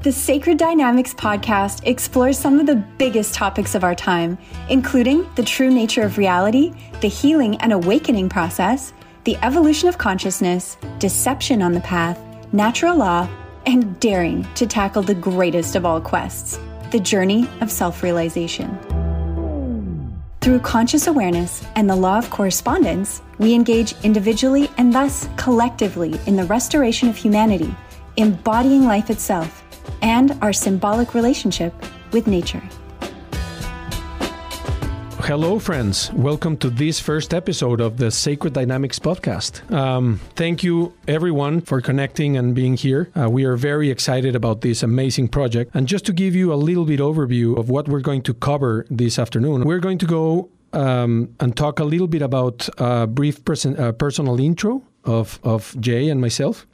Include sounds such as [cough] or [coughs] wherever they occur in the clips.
The Sacred Dynamics podcast explores some of the biggest topics of our time, including the true nature of reality, the healing and awakening process, the evolution of consciousness, deception on the path, natural law, and daring to tackle the greatest of all quests the journey of self realization. Through conscious awareness and the law of correspondence, we engage individually and thus collectively in the restoration of humanity, embodying life itself and our symbolic relationship with nature. Hello, friends. Welcome to this first episode of the Sacred Dynamics podcast. Um, thank you, everyone, for connecting and being here. Uh, we are very excited about this amazing project. And just to give you a little bit overview of what we're going to cover this afternoon, we're going to go um, and talk a little bit about a brief uh, personal intro of, of Jay and myself.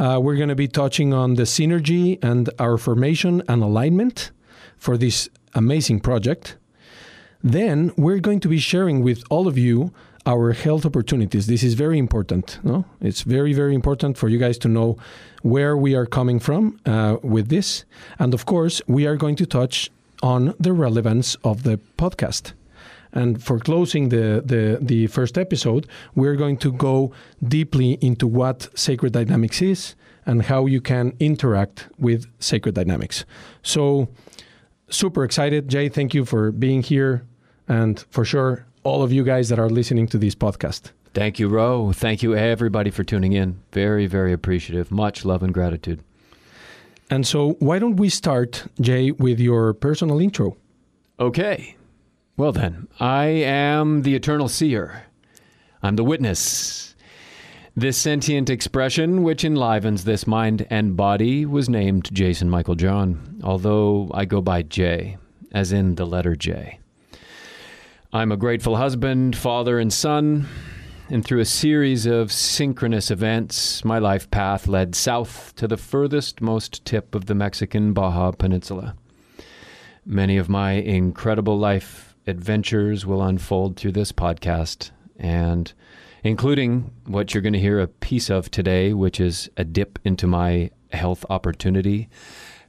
Uh, we're going to be touching on the synergy and our formation and alignment for this amazing project. Then we're going to be sharing with all of you our health opportunities. This is very important. No? It's very, very important for you guys to know where we are coming from uh, with this. And of course, we are going to touch on the relevance of the podcast. And for closing the, the, the first episode, we're going to go deeply into what Sacred Dynamics is and how you can interact with Sacred Dynamics. So, super excited. Jay, thank you for being here. And for sure, all of you guys that are listening to this podcast. Thank you, Ro. Thank you, everybody, for tuning in. Very, very appreciative. Much love and gratitude. And so, why don't we start, Jay, with your personal intro? Okay. Well, then, I am the eternal seer. I'm the witness. This sentient expression, which enlivens this mind and body, was named Jason Michael John, although I go by J, as in the letter J. I'm a grateful husband, father, and son, and through a series of synchronous events, my life path led south to the furthest most tip of the Mexican Baja Peninsula. Many of my incredible life adventures will unfold through this podcast, and including what you're going to hear a piece of today, which is a dip into my health opportunity,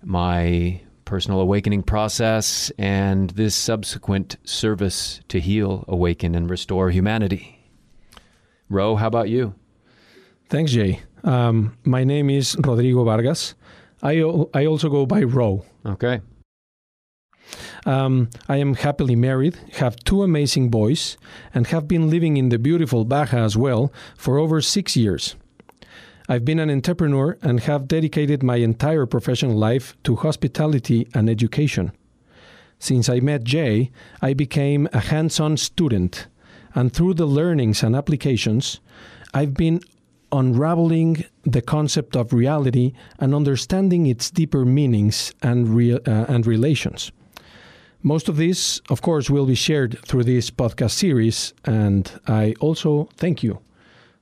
my personal awakening process, and this subsequent service to heal, awaken, and restore humanity. Ro, how about you? Thanks, Jay. Um, my name is Rodrigo Vargas. I, I also go by Ro. Okay. Um, I am happily married, have two amazing boys, and have been living in the beautiful Baja as well for over six years. I've been an entrepreneur and have dedicated my entire professional life to hospitality and education. Since I met Jay, I became a hands on student, and through the learnings and applications, I've been unraveling the concept of reality and understanding its deeper meanings and, re- uh, and relations. Most of this, of course, will be shared through this podcast series, and I also thank you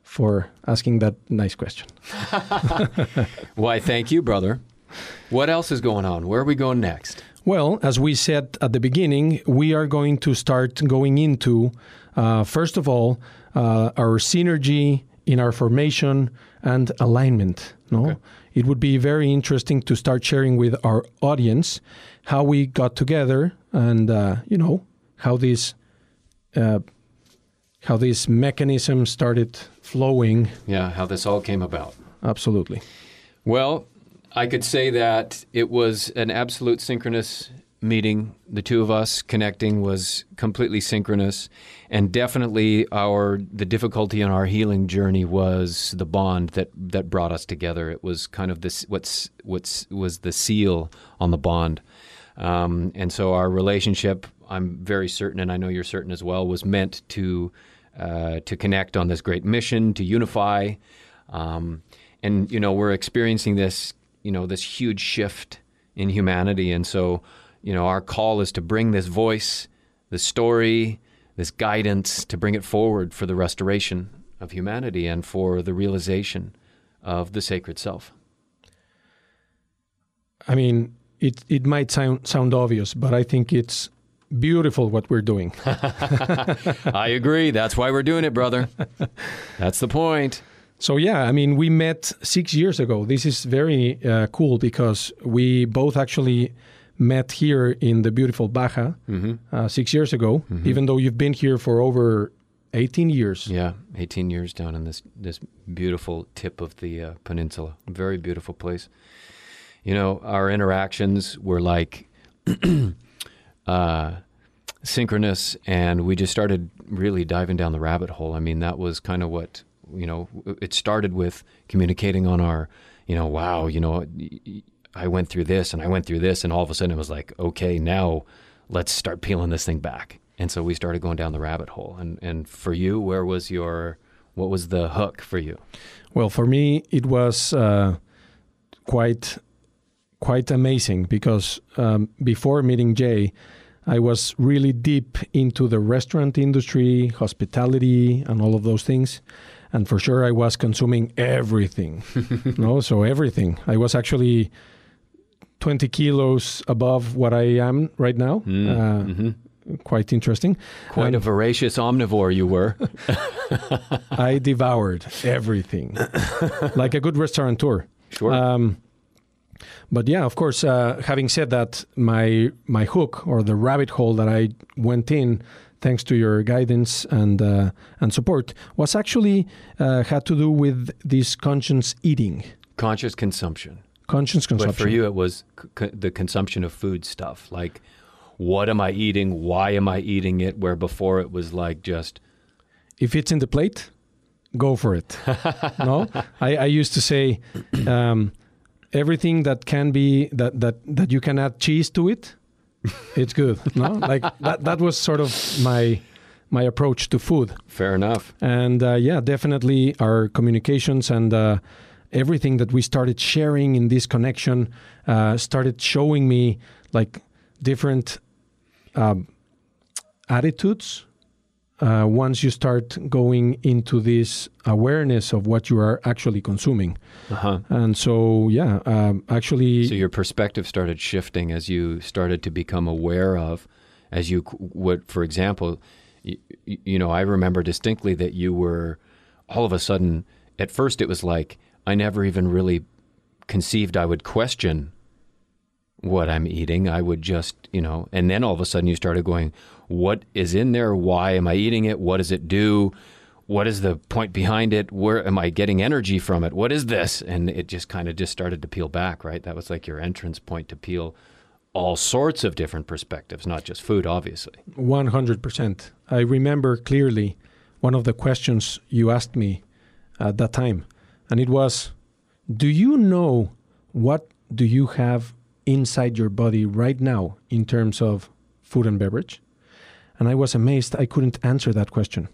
for asking that nice question. [laughs] Why, thank you, brother. What else is going on? Where are we going next? Well, as we said at the beginning, we are going to start going into, uh, first of all, uh, our synergy in our formation and alignment. No, okay. it would be very interesting to start sharing with our audience how we got together and uh, you know how this uh, how this mechanism started flowing. Yeah, how this all came about. Absolutely. Well, I could say that it was an absolute synchronous meeting. The two of us connecting was completely synchronous, and definitely our the difficulty in our healing journey was the bond that that brought us together. It was kind of this what's what's was the seal on the bond. Um, and so our relationship, I'm very certain, and I know you're certain as well, was meant to uh, to connect on this great mission to unify. Um, and you know we're experiencing this you know this huge shift in humanity, and so you know our call is to bring this voice, this story, this guidance, to bring it forward for the restoration of humanity and for the realization of the sacred self. I mean, it it might sound sound obvious, but I think it's beautiful what we're doing. [laughs] I agree. That's why we're doing it, brother. That's the point. So yeah, I mean, we met six years ago. This is very uh, cool because we both actually met here in the beautiful Baja uh, six years ago. Even though you've been here for over 18 years. Yeah, 18 years down in this this beautiful tip of the uh, peninsula. Very beautiful place. You know, our interactions were like [clears throat] uh, synchronous, and we just started really diving down the rabbit hole. I mean, that was kind of what you know. It started with communicating on our, you know, wow, you know, I went through this and I went through this, and all of a sudden it was like, okay, now let's start peeling this thing back. And so we started going down the rabbit hole. And and for you, where was your what was the hook for you? Well, for me, it was uh, quite quite amazing because um, before meeting Jay, I was really deep into the restaurant industry, hospitality, and all of those things. And for sure, I was consuming everything. [laughs] no, so everything. I was actually 20 kilos above what I am right now. Uh, Quite interesting. Quite a voracious omnivore you were. [laughs] I devoured everything, [laughs] like a good restaurateur. Sure. Um, but yeah, of course. Uh, having said that, my my hook or the rabbit hole that I went in, thanks to your guidance and uh, and support, was actually uh, had to do with this conscious eating, Conscious consumption. conscious consumption. But for you, it was the consumption of food stuff. Like, what am I eating? Why am I eating it? Where before it was like just, if it's in the plate, go for it. [laughs] no, I, I used to say um, everything that can be that that that you can add cheese to it, [laughs] it's good. No, like that. That was sort of my my approach to food. fair enough. And uh, yeah, definitely our communications and uh, everything that we started sharing in this connection uh, started showing me like different um, attitudes. Uh, once you start going into this awareness of what you are actually consuming, Uh-huh. and so yeah, um, actually, So your perspective started shifting as you started to become aware of, as you would, for example, you, you know, I remember distinctly that you were all of a sudden, at first it was like, I never even really conceived I would question what I'm eating. I would just, you know, and then all of a sudden you started going, what is in there? Why am I eating it? What does it do? What is the point behind it? Where am I getting energy from it? What is this? And it just kind of just started to peel back, right? That was like your entrance point to peel all sorts of different perspectives, not just food, obviously. 100%. I remember clearly one of the questions you asked me at that time, and it was, "Do you know what do you have inside your body right now in terms of food and beverage?" And I was amazed I couldn't answer that question.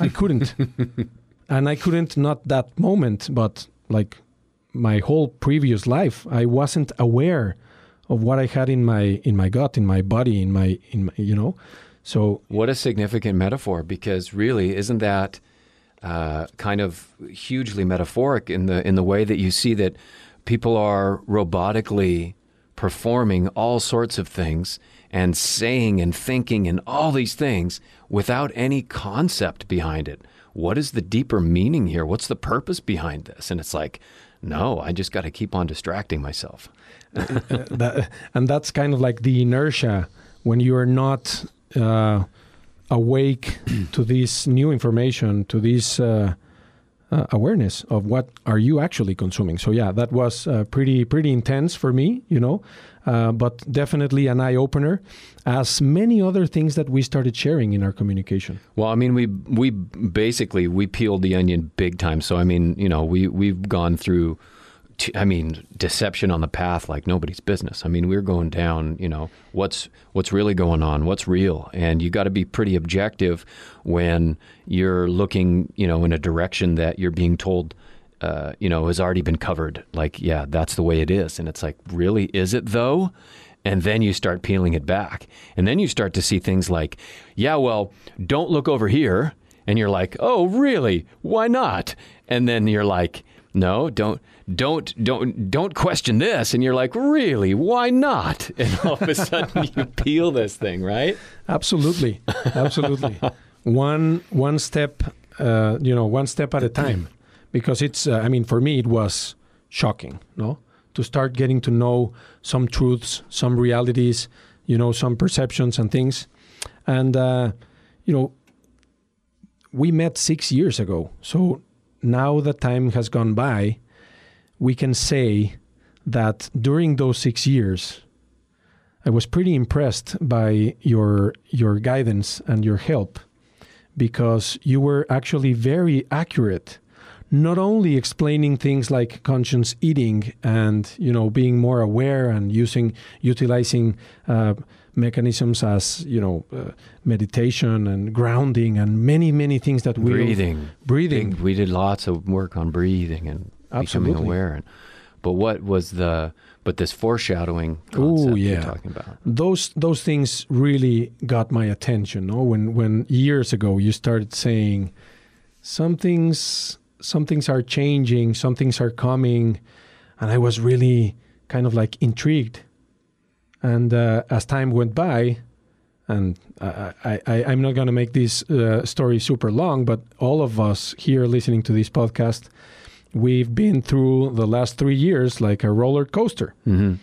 I [laughs] couldn't. and I couldn't not that moment, but like my whole previous life, I wasn't aware of what I had in my in my gut, in my body, in my in my, you know. So What a significant metaphor, because really, isn't that uh, kind of hugely metaphoric in the in the way that you see that people are robotically performing all sorts of things and saying and thinking and all these things without any concept behind it. What is the deeper meaning here? What's the purpose behind this? And it's like, no, I just got to keep on distracting myself. [laughs] and that's kind of like the inertia when you are not uh, awake to this new information, to this uh, uh, awareness of what are you actually consuming. So yeah, that was uh, pretty pretty intense for me, you know, uh, but definitely an eye opener, as many other things that we started sharing in our communication. Well, I mean, we we basically we peeled the onion big time. So I mean, you know, we we've gone through. I mean, deception on the path like nobody's business. I mean, we're going down. You know, what's what's really going on? What's real? And you got to be pretty objective when you're looking, you know, in a direction that you're being told. Uh, you know, has already been covered. Like, yeah, that's the way it is. And it's like, really, is it though? And then you start peeling it back. And then you start to see things like, yeah, well, don't look over here. And you're like, oh, really? Why not? And then you're like, no, don't, don't, don't, don't question this. And you're like, really? Why not? [laughs] And all of a sudden you [laughs] peel this thing, right? Absolutely, absolutely. [laughs] one one step, uh, you know, one step at a time, because it's. Uh, I mean, for me, it was shocking. No, to start getting to know some truths, some realities, you know, some perceptions and things, and uh, you know, we met six years ago. So now that time has gone by, we can say that during those six years, I was pretty impressed by your your guidance and your help because you were actually very accurate not only explaining things like conscious eating and you know being more aware and using utilizing uh, mechanisms as you know uh, meditation and grounding and many many things that we breathing. Breathing. Big- we did lots of work on breathing and Absolutely. becoming aware. And but what was the but this foreshadowing concept Ooh, you're yeah. talking about. Those those things really got my attention no? When when years ago you started saying some things some things are changing some things are coming and i was really kind of like intrigued and uh, as time went by and I, I, i'm not going to make this uh, story super long but all of us here listening to this podcast we've been through the last three years like a roller coaster. Mm-hmm.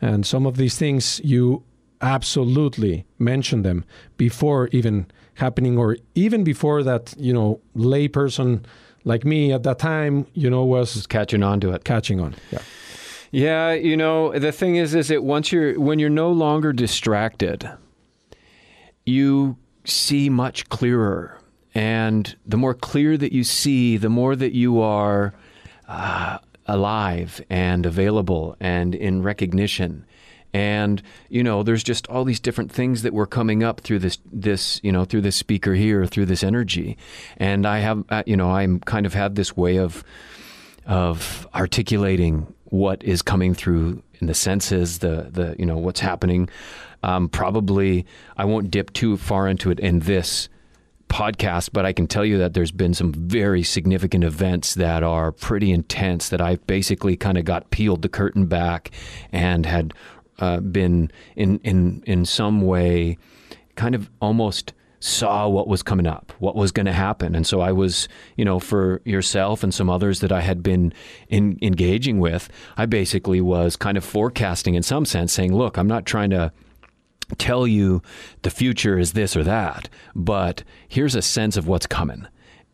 and some of these things you absolutely mention them before even happening or even before that you know layperson like me at that time you know was just catching on to it. catching on yeah Yeah, you know, the thing is is that once you're when you're no longer distracted, you see much clearer. And the more clear that you see, the more that you are uh, alive and available and in recognition. And you know, there's just all these different things that were coming up through this, this you know, through this speaker here, through this energy. And I have, uh, you know, I'm kind of have this way of of articulating what is coming through in the senses, the the you know what's happening. Um, probably I won't dip too far into it in this podcast, but I can tell you that there's been some very significant events that are pretty intense that I've basically kind of got peeled the curtain back and had uh, been in in in some way kind of almost saw what was coming up, what was going to happen. And so I was, you know, for yourself and some others that I had been in, engaging with, I basically was kind of forecasting in some sense, saying, look, I'm not trying to tell you the future is this or that, but here's a sense of what's coming.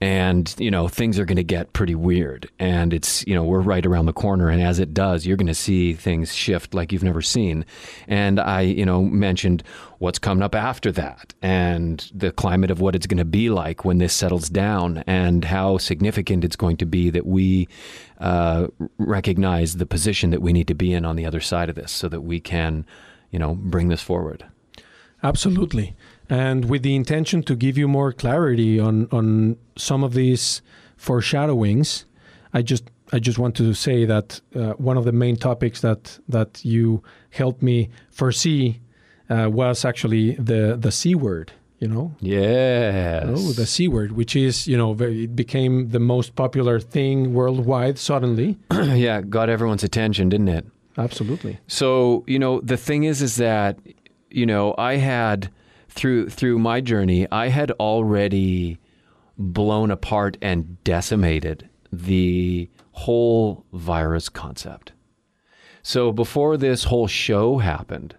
And, you know, things are going to get pretty weird. And it's, you know, we're right around the corner. And as it does, you're going to see things shift like you've never seen. And I, you know, mentioned what's coming up after that and the climate of what it's going to be like when this settles down and how significant it's going to be that we uh, recognize the position that we need to be in on the other side of this so that we can, you know, bring this forward. Absolutely. And with the intention to give you more clarity on, on some of these foreshadowings, I just I just want to say that uh, one of the main topics that that you helped me foresee uh, was actually the the c word. You know, Yes. oh, the c word, which is you know very, it became the most popular thing worldwide suddenly. [clears throat] yeah, got everyone's attention, didn't it? Absolutely. So, you know, the thing is is that, you know, I had through through my journey, I had already blown apart and decimated the whole virus concept. So before this whole show happened,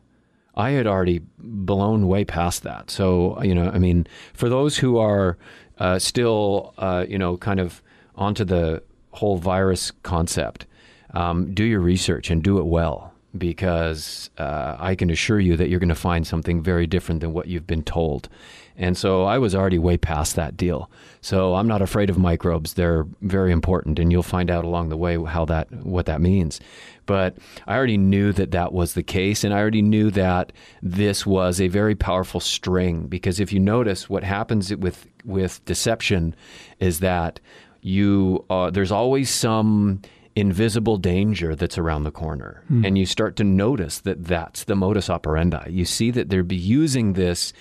I had already blown way past that. So, you know, I mean, for those who are uh, still, uh, you know, kind of onto the whole virus concept, um, do your research and do it well because uh, I can assure you that you're going to find something very different than what you've been told. And so I was already way past that deal. So I'm not afraid of microbes. They're very important, and you'll find out along the way how that what that means. But I already knew that that was the case, and I already knew that this was a very powerful string. Because if you notice, what happens with with deception is that you uh, there's always some invisible danger that's around the corner. Hmm. And you start to notice that that's the modus operandi. You see that they're be using this,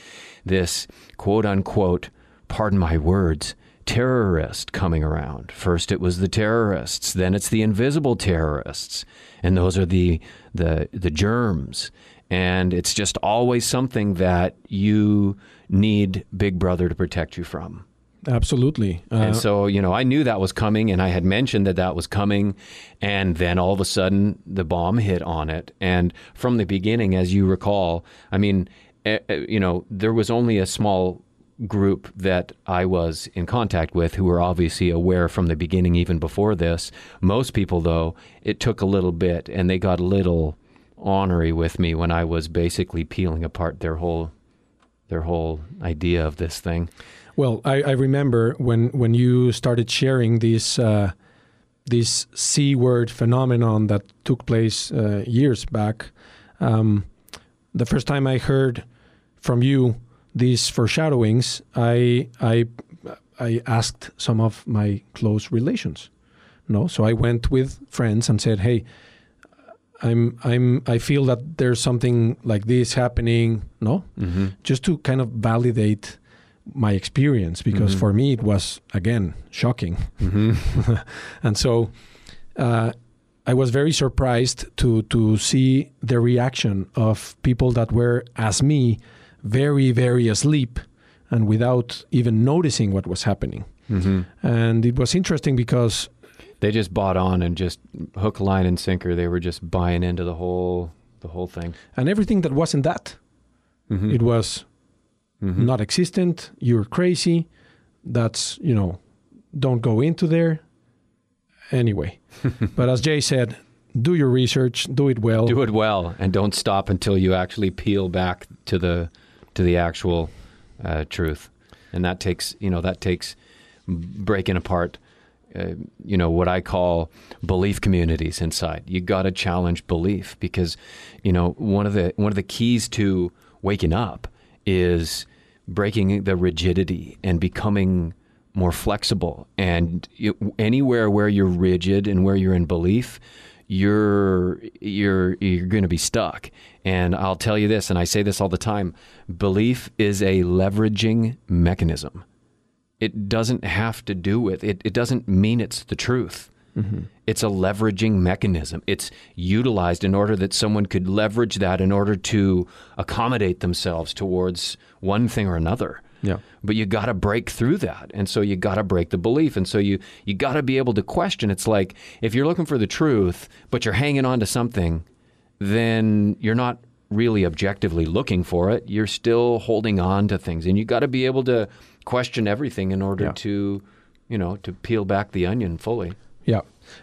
this quote unquote, pardon my words, terrorist coming around. First it was the terrorists, then it's the invisible terrorists. And those are the, the, the germs. And it's just always something that you need Big Brother to protect you from. Absolutely. Uh, and so, you know, I knew that was coming and I had mentioned that that was coming. And then all of a sudden, the bomb hit on it. And from the beginning, as you recall, I mean, eh, eh, you know, there was only a small group that I was in contact with who were obviously aware from the beginning, even before this. Most people, though, it took a little bit and they got a little ornery with me when I was basically peeling apart their whole their whole idea of this thing. Well, I, I remember when when you started sharing this uh, this C word phenomenon that took place uh, years back. Um, the first time I heard from you these foreshadowings, I I I asked some of my close relations. No, so I went with friends and said, "Hey, I'm I'm I feel that there's something like this happening." No, Mm-hmm. just to kind of validate my experience because Mhm. for me it was again shocking, Mm-hmm. [laughs] and so. Uh, I was very surprised to to see the reaction of people that were, as me, very very asleep and without even noticing what was happening. Mm-hmm. And it was interesting because They just bought on and just hook, line, and sinker. They were just buying into the whole the whole thing. and everything that wasn't that, Mm-hmm. it was Mhm. not existent. You're crazy. That's you know, don't go into there. Anyway, [laughs] but as Jay said, do your research, do it well. do it well and don't stop until you actually peel back to the to the actual uh, truth and that takes you know that takes breaking apart uh, you know what i call belief communities inside you got to challenge belief because you know one of the one of the keys to waking up is breaking the rigidity and becoming more flexible. And you, anywhere where you're rigid and where you're in belief you're you're you're going to be stuck. And I'll tell you this and I say this all the time belief is a leveraging mechanism. It doesn't have to do with it it doesn't mean it's the truth Mm-hmm. it's a leveraging mechanism it's utilized in order that someone could leverage that in order to accommodate themselves towards one thing or another Yeah. but you got to break through that and so you got to break the belief and so you you got to be able to question it's like if you're looking for the truth but you're hanging on to something then you're not really objectively looking for it you're still holding on to things and you got to be able to question everything in order Yeah. to you know to peel back the onion fully.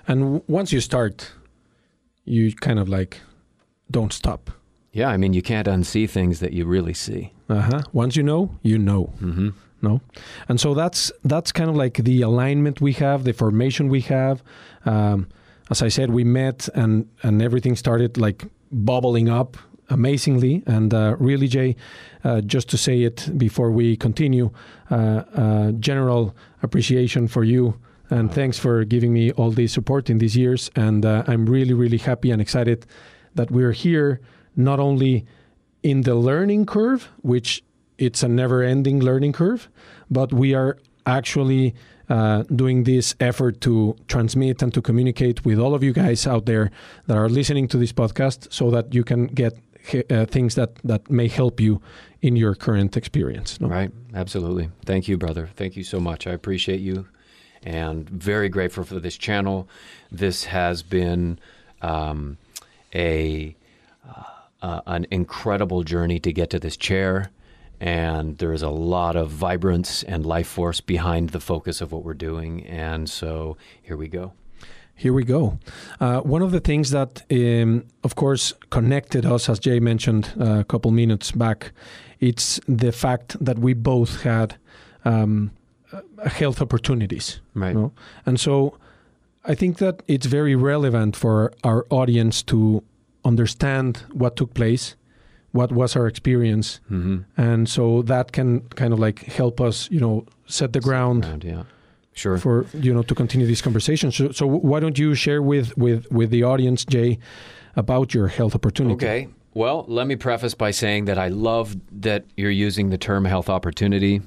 And w- once you start, you kind of like don't stop. yeah i mean you can't unsee things that you really see Uh huh. Once you know, you know. mm-hmm. No, and so that's that's kind of like the alignment we have, the formation we have. Um, as I said, we met and and everything started like bubbling up amazingly. And uh, really, Jay, uh, just to say it before we continue, uh, uh, general appreciation for you. And thanks for giving me all the support in these years. And uh, I'm really, really happy and excited that we're here, not only in the learning curve, which it's a never-ending learning curve, but we are actually uh, doing this effort to transmit and to communicate with all of you guys out there that are listening to this podcast, so that you can get uh, things that that may help you in your current experience. no? Right. Absolutely. Thank you, brother. Thank you so much. I appreciate you and very grateful for this channel. This has been um, a uh, uh, an incredible journey to get to this chair. And there's a lot of vibrance and life force behind the focus of what we're doing. And so here we go. Here we go. Uh, one of the things that, um, of course, connected us, as Jay mentioned uh, a couple minutes back, it's the fact that we both had um, health opportunities. Right. No? And so I think that it's very relevant for our audience to understand what took place, what was our experience, Mm-hmm. and so that can kind of like help us, you know, set the ground Around, yeah. Sure. for you know to continue this conversation. So, so why don't you share with with with the audience, Jay, about your health opportunity? Okay. Well, let me preface by saying that I love that you're using the term health opportunity.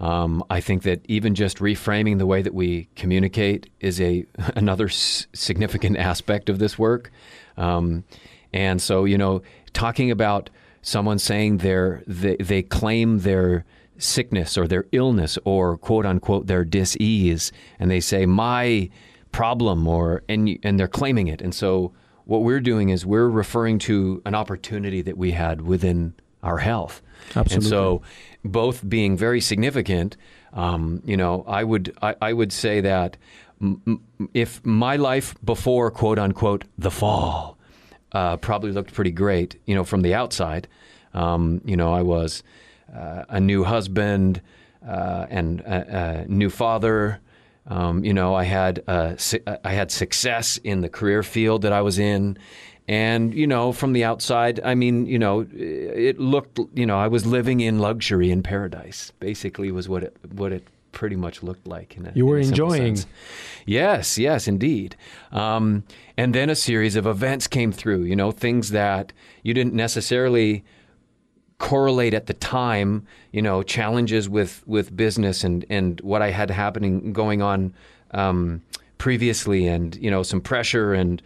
Um, I think that even just reframing the way that we communicate is a [laughs] another s- significant [laughs] aspect of this work. Um, and so, you know, talking about someone saying they they claim they're sickness or their illness or quote unquote their dis-ease and they say my problem or and and they're claiming it and so what we're doing is we're referring to an opportunity that we had within our health Absolutely. and so both being very significant um, you know I would I, I would say that if my life before quote unquote the fall uh, probably looked pretty great you know from the outside um, you know I was uh, a new husband uh, and a, a new father. Um, you know, I had uh, su- I had success in the career field that I was in, and you know, from the outside, I mean, you know, it looked, you know, I was living in luxury in paradise. Basically, was what it what it pretty much looked like. In a, You were enjoying. sense. Yes, yes, indeed. Um, and then a series of events came through. You know, things that you didn't necessarily correlate at the time, you know, challenges with, with business and, and what I had happening going on um, previously and, you know, some pressure. And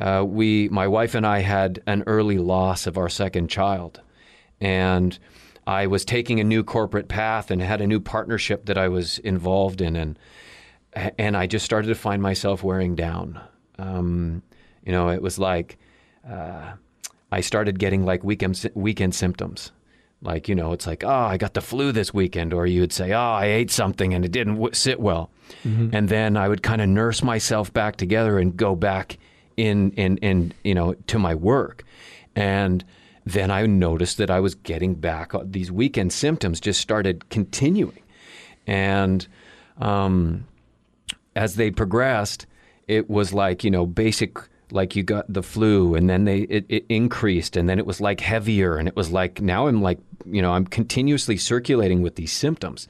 uh, we, my wife and I had an early loss of our second child. And I was taking a new corporate path and had a new partnership that I was involved in. And, and I just started to find myself wearing down. Um, you know, it was like, uh, I started getting like weekend weekend symptoms. Like, you know, it's like, oh, I got the flu this weekend. Or you'd say, oh, I ate something and it didn't w- sit well. And then I would kind of nurse myself back together and go back in, in, in, you know, to my work. And then I noticed that I was getting back. uh, These weekend symptoms just started continuing. And um, as they progressed, it was like, you know, basic like you got the flu and then they it, it increased and then it was like heavier and it was like now I'm like you know I'm continuously circulating with these symptoms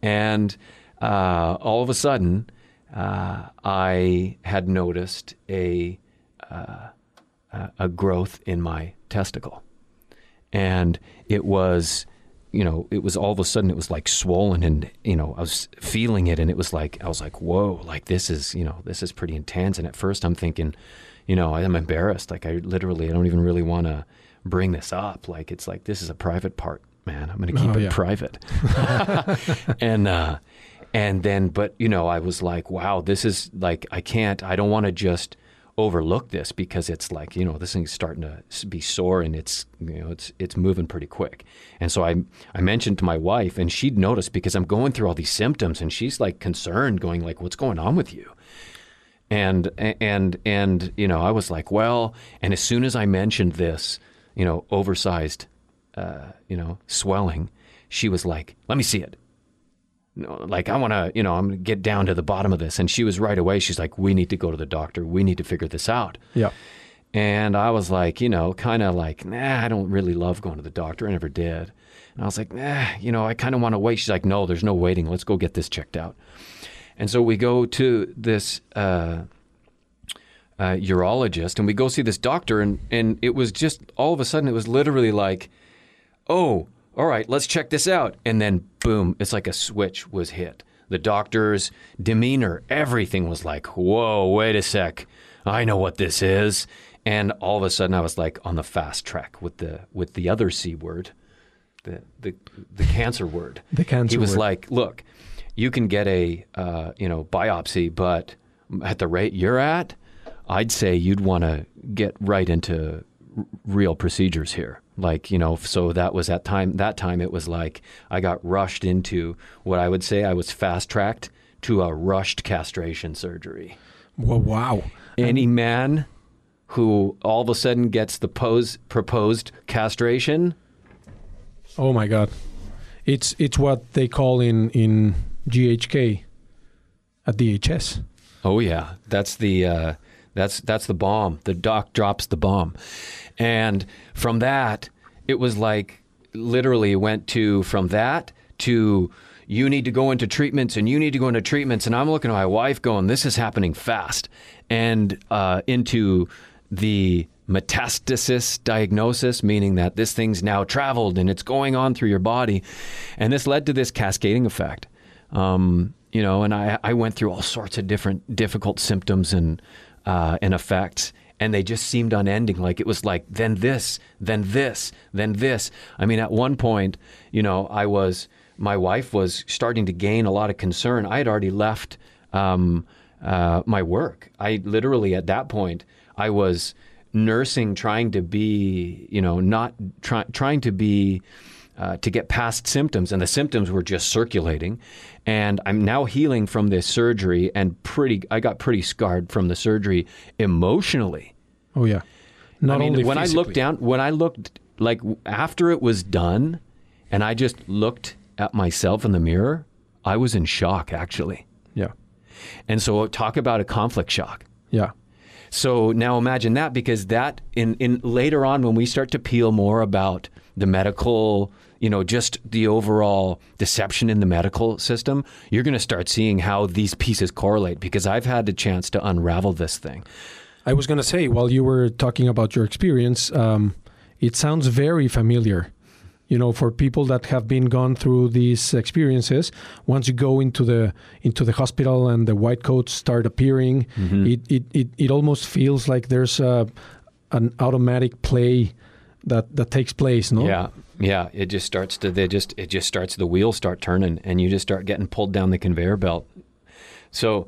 and uh, all of a sudden uh, I had noticed a uh, a growth in my testicle. And it was you know it was all of a sudden it was like swollen and you know i was feeling it and it was like i was like whoa like this is you know this is pretty intense. And at first i'm thinking you know i'm embarrassed. Like i literally i don't even really want to bring this up. Like it's like this is a private part man. I'm going to keep Oh, it yeah. private. [laughs] And uh and then but you know i was like wow this is like i can't i don't want to just overlook this because it's like you know this thing's starting to be sore and it's you know it's it's moving pretty quick. And so i i mentioned to my wife and she'd noticed because i'm going through all these symptoms and she's like concerned going like what's going on with you? And and and you know i was like well and as soon as i mentioned this you know oversized uh, you know swelling she was like let me see it like I want to, you know, I'm going to get down to the bottom of this. And she was right away. She's like, we need to go to the doctor. We need to figure this out. Yeah. And I was like, you know, kind of like, nah, I don't really love going to the doctor. I never did. And I was like, nah, you know, I kind of want to wait. She's like, no, there's no waiting. Let's go get this checked out. And so we go to this uh, uh, urologist and we go see this doctor. And, and it was just all of a sudden, it was literally like, oh, all right, let's check this out. And then boom, it's like a switch was hit. The doctor's demeanor, everything was like, whoa, wait a sec. I know what this is. And all of a sudden I was like on the fast track with the with the other C word, the the, the cancer word. [laughs] The cancer He was word. like, look, you can get a uh, you know biopsy, but at the rate you're at, I'd say you'd want to get right into r- real procedures here. Like you know, so that was that time. That time it was like I got rushed into what I would say I was fast tracked to a rushed castration surgery. Well, wow. Any man who all of a sudden gets the pose proposed castration, Oh my God. It's it's what they call in in GHK at DHS. Oh yeah, that's the uh, that's that's the bomb. The doc drops the bomb, and from that, it was like literally went to from that to you need to go into treatments and you need to go into treatments, and I'm looking at my wife going, this is happening fast, and uh, into the metastasis diagnosis, meaning that this thing's now traveled and it's going on through your body, and this led to this cascading effect. Um, you know, and I, I went through all sorts of different difficult symptoms and uh, and effects, and they just seemed unending. Like it was like then this, then this, then this. I mean, at one point, you know, I was my wife was starting to gain a lot of concern. I had already left um, uh, my work. I literally, at that point, I was nursing, trying to be, you know, not try, trying to be. Uh, to get past symptoms, and the symptoms were just circulating. And I'm now healing from this surgery, and pretty, I got pretty scarred from the surgery emotionally. Oh yeah. Not I mean, only when I physically. looked down, when I looked like after it was done, and I just looked at myself in the mirror, I was in shock actually. Yeah. And so talk about a conflict shock. Yeah. So now imagine that because that in, in later on when we start to peel more about the medical, you know, just the overall deception in the medical system, you're going to start seeing how these pieces correlate because I've had the chance to unravel this thing. I was going to say, while you were talking about your experience, um, it sounds very familiar. You know, for people that have been gone through these experiences, once you go into the into the hospital and the white coats start appearing, mm-hmm. it, it, it, it almost feels like there's a, an automatic play that that takes place. No, Yeah, yeah. It just starts to they just it just starts the wheels start turning, and you just start getting pulled down the conveyor belt. So,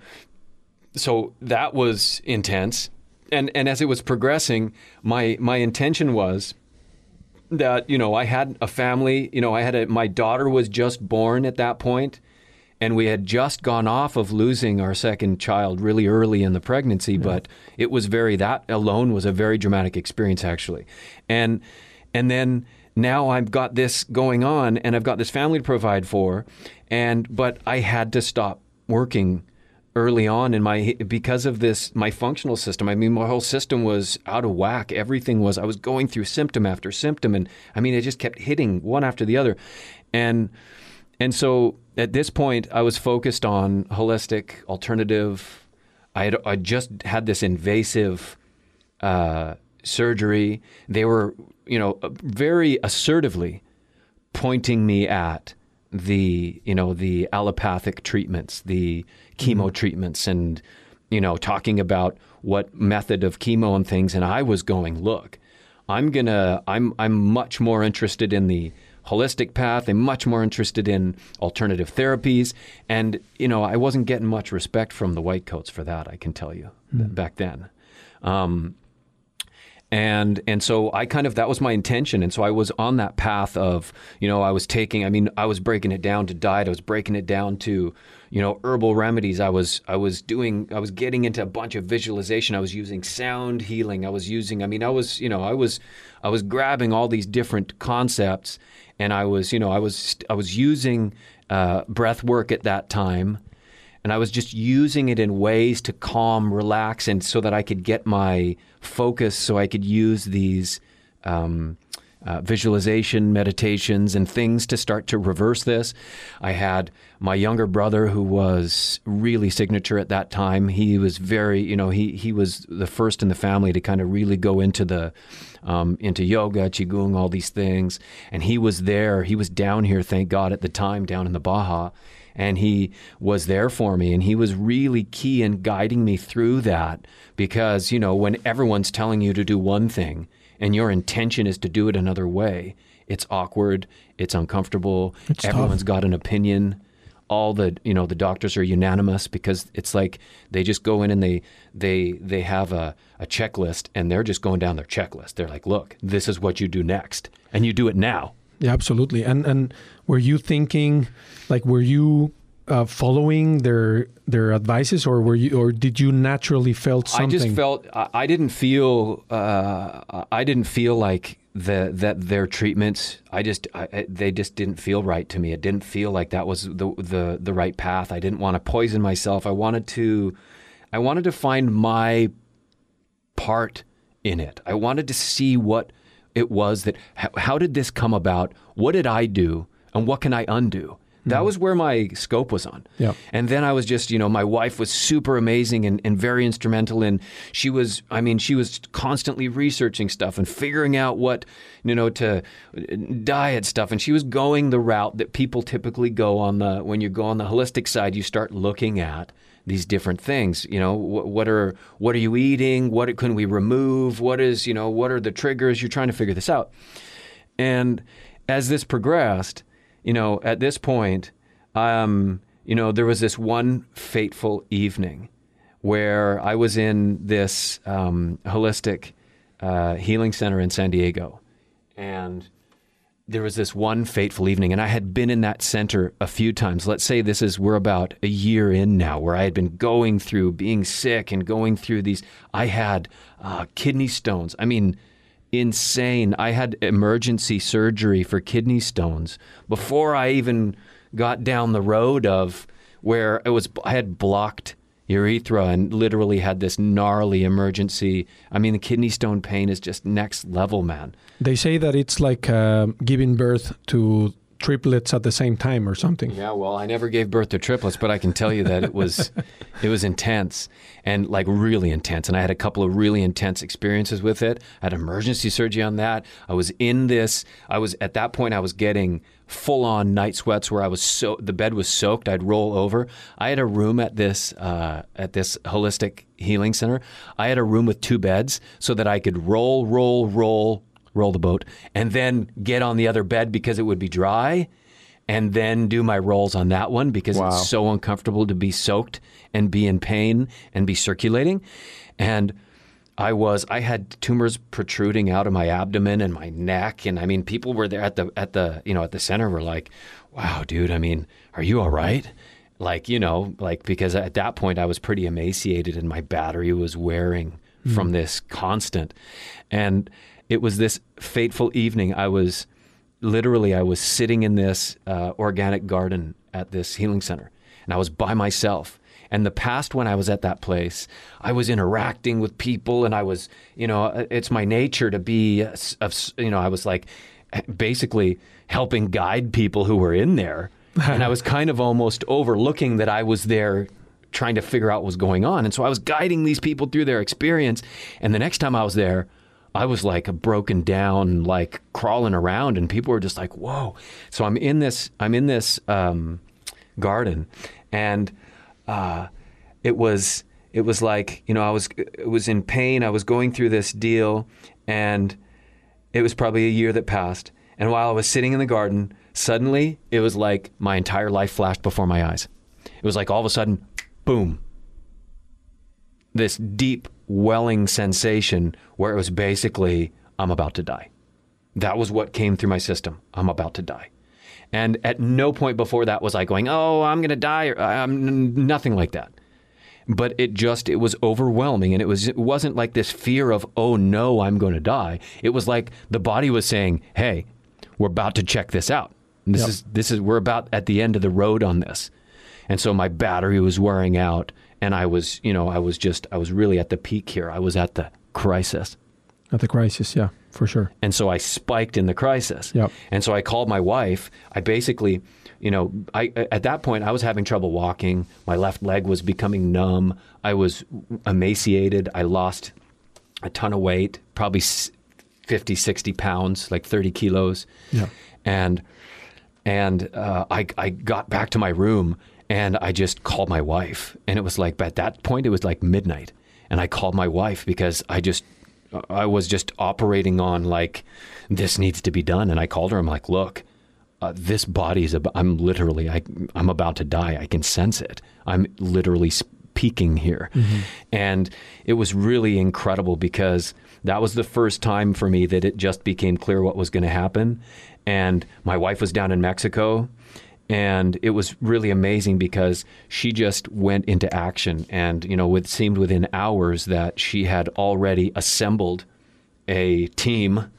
so that was intense, and and as it was progressing, my my intention was that you know I had a family. You know, I had a my daughter was just born at that point, and we had just gone off of losing our second child really early in the pregnancy. But it was very that alone was a very dramatic experience actually, and and then now I've got this going on, and I've got this family to provide for, and but I had to stop working early on in my because of this my functional system i mean my whole system was out of whack. Everything was i was going through symptom after symptom and i mean it just kept hitting one after the other. And and so at this point i was focused on holistic alternative. I had i just had this invasive uh, surgery. They were you know very assertively pointing me at the you know the allopathic treatments, the chemo treatments, and you know talking about what method of chemo and things. And I was going, look, I'm gonna I'm I'm much more interested in the holistic path. I'm much more interested in alternative therapies, and you know I wasn't getting much respect from the white coats for that. I can tell you back then. Um, and and so I kind of that was my intention, and so I was on that path of you know I was taking I mean I was breaking it down to diet, I was breaking it down to you know herbal remedies, I was I was doing I was getting into a bunch of visualization, I was using sound healing, I was using I mean I was you know I was I was grabbing all these different concepts, and I was you know I was I was using uh, breath work at that time and I was just using it in ways to calm, relax, and so that I could get my focus, so I could use these um, uh, visualization meditations and things to start to reverse this. I had my younger brother who was really signature at that time. He was very, you know, he he was the first in the family to kind of really go into the um, into yoga, qigong, all these things, and he was there. He was down here, thank God, at the time down in the Baja and he was there for me and he was really key in guiding me through that because you know when everyone's telling you to do one thing and your intention is to do it another way it's awkward it's uncomfortable It's tough. everyone's got an opinion. All the you know the doctors are unanimous because it's like they just go in and they they they have a, a checklist and they're just going down their checklist. They're like look this is what you do next and you do it now Yeah, absolutely. And and were you thinking, like, were you uh, following their their advices, or were you, or did you naturally felt something? I just felt I I didn't feel uh, I didn't feel like the that their treatments. I just I, they just didn't feel right to me. It didn't feel like that was the the the right path. I didn't want to poison myself. I wanted to I wanted to find my part in it. I wanted to see what it was that how, how did this come about? What did I do, and what can I undo? That mm-hmm. was where my scope was on. Yeah. And then I was just, you know, my wife was super amazing and, and very instrumental. And she was, I mean, she was constantly researching stuff and figuring out what, you know, to uh, diet stuff. And she was going the route that people typically go on the, when you go on the holistic side, you start looking at these different things. You know, what, are, what are you eating? What can we remove? What is, you know, what are the triggers? You're trying to figure this out. And as this progressed, you know, at this point, um, you know, there was this one fateful evening where I was in this um, holistic uh, healing center in San Diego, and there was this one fateful evening, and I had been in that center a few times. Let's say this is, we're about a year in now, where I had been going through being sick and going through these. I had uh, kidney stones. I mean, insane. I had emergency surgery for kidney stones before I even got down the road of where it was, I had blocked urethra and literally had this gnarly emergency. I mean, the kidney stone pain is just next level, man. They say that it's like uh, giving birth to triplets at the same time or something. Yeah, well, I never gave birth to triplets, but I can tell you that it was [laughs] it was intense and like really intense. And I had a couple of really intense experiences with it. I had emergency surgery on that. I was in this. I was at that point. I was getting full on night sweats where I was so the bed was soaked. I'd roll over. I had a room at this uh, at this holistic healing center. I had a room with two beds so that I could roll, roll, roll, roll the boat, and then get on the other bed because it would be dry, and then do my rolls on that one because Wow. it's so uncomfortable to be soaked and be in pain and be circulating. And I was I had tumors protruding out of my abdomen and my neck and I mean people were there at the at the you know at the center were like, "Wow, dude, I mean, are you all right?" Like, you know, like because at that point I was pretty emaciated and my battery was wearing from this constant. And it was this fateful evening I was literally I was sitting in this uh, organic garden at this healing center, and I was by myself. And the past when I was at that place, I was interacting with people, and I was, you know, uh, it's my nature to be, uh, of, you know, I was like basically helping guide people who were in there, [laughs] and I was kind of almost overlooking that I was there trying to figure out what was going on. And so I was guiding these people through their experience. And the next time I was there, I was like broken down, like crawling around, and people were just like, "Whoa!" So I'm in this, I'm in this um, garden, and uh, it was, it was like, you know, I was, it was in pain. I was going through this deal, and it was probably a year that passed. And while I was sitting in the garden, suddenly it was like my entire life flashed before my eyes. It was like all of a sudden, boom, this deep welling sensation where it was basically, I'm about to die. That was what came through my system. I'm about to die. And at no point before that was I going, oh, I'm going to die, or I'm nothing like that. But it just, it was overwhelming. And it, was, it wasn't like this fear of, oh no, I'm going to die. It was like the body was saying, hey, we're about to check this out. This Yep. is, this is, we're about at the end of the road on this. And so my battery was wearing out and I was, you know, I was just, I was really at the peak here. I was at the crisis. At the crisis, yeah, for sure. And so I spiked in the crisis. Yep. And so I called my wife. I basically, you know, I at that point I was having trouble walking. My left leg was becoming numb. I was emaciated. I lost a ton of weight, probably s- 50, 60 pounds, like 30 kilos. Yeah. And and uh, I I got back to my room and I just called my wife. And it was like at that point it was like midnight. And I called my wife because I just I was just operating on like this needs to be done. And I called her. I'm like, look, uh, this body is. Ab- I'm literally. I, I'm about to die. I can sense it. I'm literally peaking here, and it was really incredible because that was the first time for me that it just became clear what was going to happen. And my wife was down in Mexico, and it was really amazing because she just went into action and you know it seemed within hours that she had already assembled a team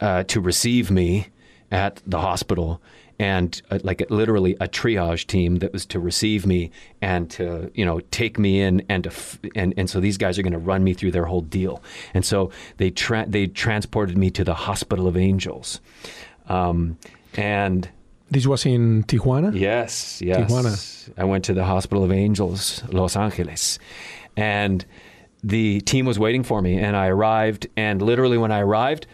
uh, to receive me at the hospital and uh, like literally a triage team that was to receive me and to you know take me in and to f- and and so these guys are going to run me through their whole deal. And so they tra- they transported me to the hospital of angels. Um, and This was in Tijuana? Yes, yes. Tijuana. I went to the Hospital of Angels, Los Angeles, and the team was waiting for me. And I arrived, and literally when I arrived,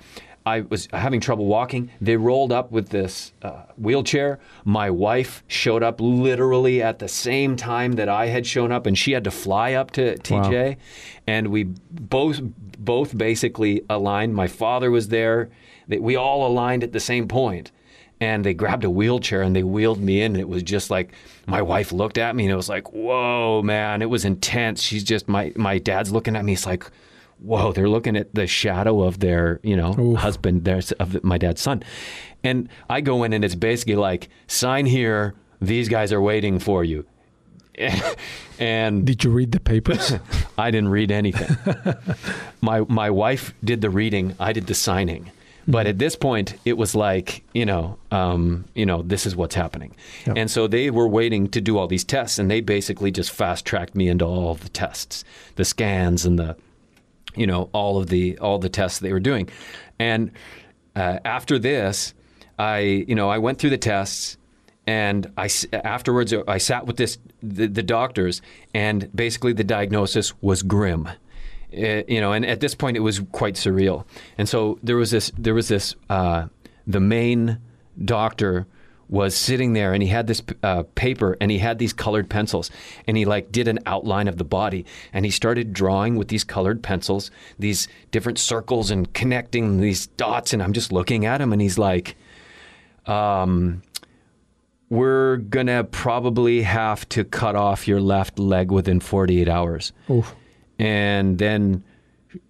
I was having trouble walking. They rolled up with this uh, wheelchair. My wife showed up literally at the same time that I had shown up, and she had to fly up to TJ. And we both both basically aligned. My father was there. We all aligned at the same point and they grabbed a wheelchair and they wheeled me in and it was just like my wife looked at me and it was like whoa man it was intense she's just my my dad's looking at me it's like whoa they're looking at the shadow of their you know Oof. husband there's of my dad's son and i go in and it's basically like sign here these guys are waiting for you [laughs] and Did you read the papers? [laughs] I didn't read anything. [laughs] my my wife did the reading. I did the signing. But at this point, it was like you know, um, you know, this is what's happening. Yep. And so they were waiting to do all these tests, and they basically just fast tracked me into all the tests, the scans, and the, you know, all of the all the tests they were doing. And uh, after this, I you know I went through the tests, and I afterwards I sat with this the, the doctors, and basically the diagnosis was grim. Uh, you know, and at this point it was quite surreal. And so there was this there was this uh, the main doctor was sitting there and he had this uh, paper and he had these colored pencils and he like did an outline of the body and he started drawing with these colored pencils these different circles and connecting these dots and I'm just looking at him and he's like um, we're gonna probably have to cut off your left leg within 48 hours Oof. And then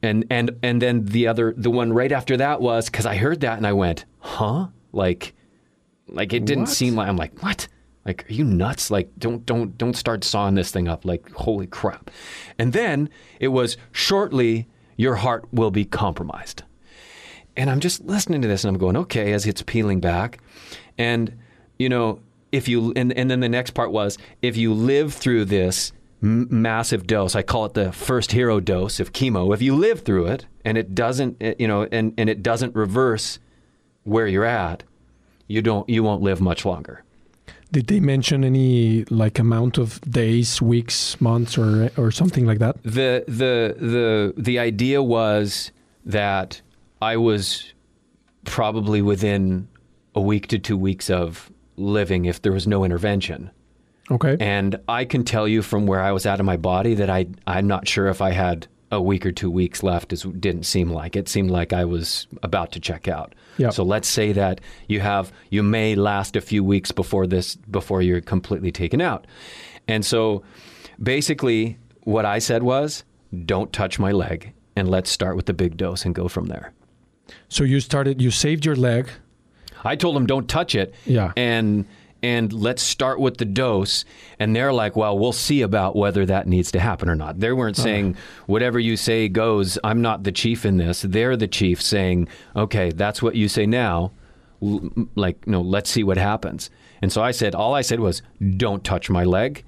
and and and then the other the one right after that was because I heard that and I went, huh? Like, like it didn't What? seem like I'm like what? Like, are you nuts? Like, don't don't don't start sawing this thing up. Like, holy crap! And then it was shortly your heart will be compromised. And I'm just listening to this and I'm going, okay, as it's peeling back. And, you know, if you, and, and then the next part was, if you live through this m- massive dose, I call it the first hero dose of chemo, if you live through it and it doesn't, eh, you know, and, and it doesn't reverse where you're at, you don't, you won't live much longer. Did they mention any like amount of days, weeks, months, or or something like that? the the the the idea was that I was probably within a week to two weeks of living if there was no intervention. Okay. And I can tell you from where I was at in my body that I I'm not sure if I had a week or two weeks left. It didn't seem like it seemed like I was about to check out. Yeah. So let's say that you have you may last a few weeks before this before you're completely taken out. And so basically what I said was don't touch my leg and let's start with the big dose and go from there. So you started. You saved your leg. I told him don't touch it. Yeah. And and let's start with the dose. And they're like, well, we'll see about whether that needs to happen or not. They weren't saying whatever you say goes. I'm not the chief in this. They're the chief saying, okay, that's what you say now. L- like, no, let's see what happens. And so I said, all I said was, don't touch my leg,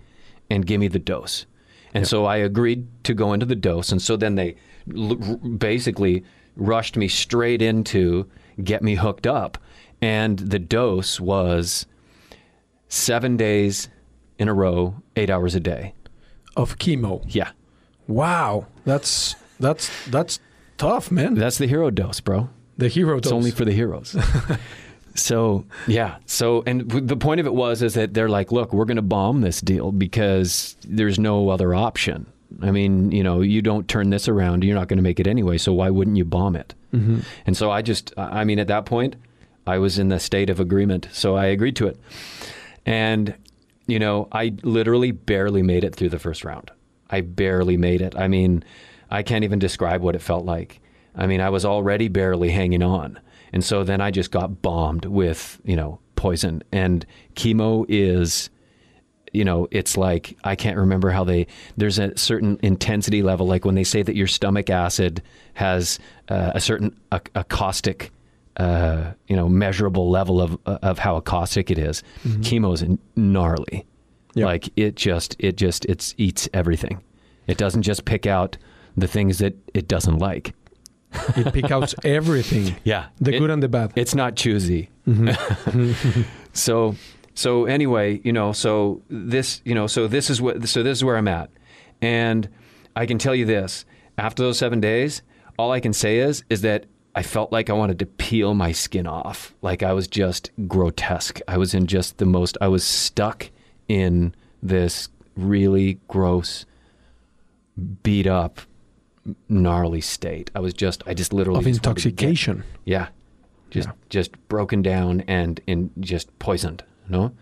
and give me the dose. And so I agreed to go into the dose. And so then they l- r- basically rushed me straight into get me hooked up. And the dose was seven days in a row, eight hours a day. of chemo. Yeah. Wow, that's that's that's tough, man. That's the hero dose, bro. the hero It's dose. only for the heroes. [laughs] so yeah. So and the point of it was is that they're like, look, we're going to bomb this deal because there's no other option. I mean, you know, you don't turn this around, you're not going to make it anyway. So why wouldn't you bomb it? Mm-hmm. And so I just, I mean, at that point, I was in the state of agreement. So I agreed to it. And, you know, I literally barely made it through the first round. I barely made it. I mean, I can't even describe what it felt like. I mean, I was already barely hanging on. And so then I just got bombed with, you know, poison. And chemo is, you know, it's like I can't remember how they. There's a certain intensity level, like when they say that your stomach acid has uh, a certain a, a caustic, uh, you know, measurable level of of how caustic it is. Chemo is gnarly. Yeah. Like it just it just it's eats everything. It doesn't just pick out the things that it doesn't like. it pick out [laughs] everything, Yeah, the It- good and the bad. it's not choosy. [laughs] so so anyway, you know, so this, you know, so this is what so this is where I'm at. And I can tell you this, after those 7 days, all I can say is is that I felt like I wanted to peel my skin off. Like I was just grotesque. I was in just the most I was stuck in this really gross beat up gnarly state. I was just I just literally of just wanted get- intoxication. yeah. just Yeah. just broken down and in just poisoned, you know.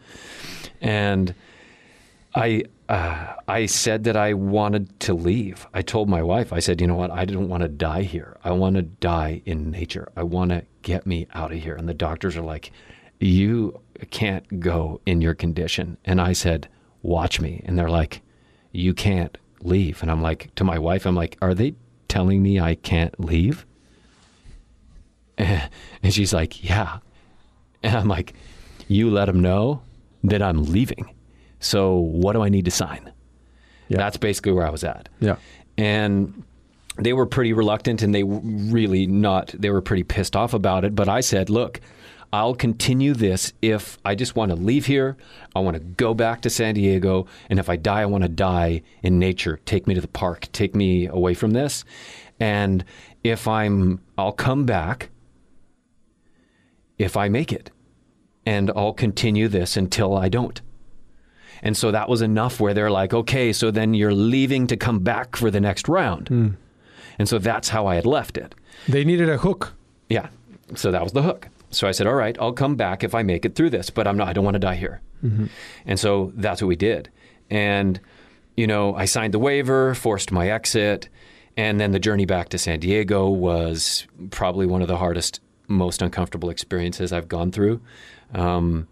And I uh, I said that I wanted to leave. I told my wife, I said, you know what, I didn't want to die here. I want to die in nature. I want to get me out of here. And the doctors are like, you can't go in your condition. And I said, watch me. And they're like, you can't leave. And I'm like, to my wife, I'm like, are they telling me I can't leave? [laughs] And she's like, yeah. And I'm like, you let them know that I'm leaving. So what do I need to sign? Yeah. That's basically where I was at. Yeah. And they were pretty reluctant and they really not, they were pretty pissed off about it. But I said, look, I'll continue this if I just want to leave here. I want to go back to San Diego. And if I die, I want to die in nature. Take me to the park, take me away from this. And if I'm, I'll come back if I make it. And I'll continue this until I don't. And so that was enough where they're like, okay, so then you're leaving to come back for the next round. And so that's how I had left it. They needed a hook. Yeah. So that was the hook. So I said, all right, I'll come back if I make it through this, but I'm not, I don't want to die here. And so that's what we did. And, you know, I signed the waiver, forced my exit. And then the journey back to San Diego was probably one of the hardest, most uncomfortable experiences I've gone through. Um,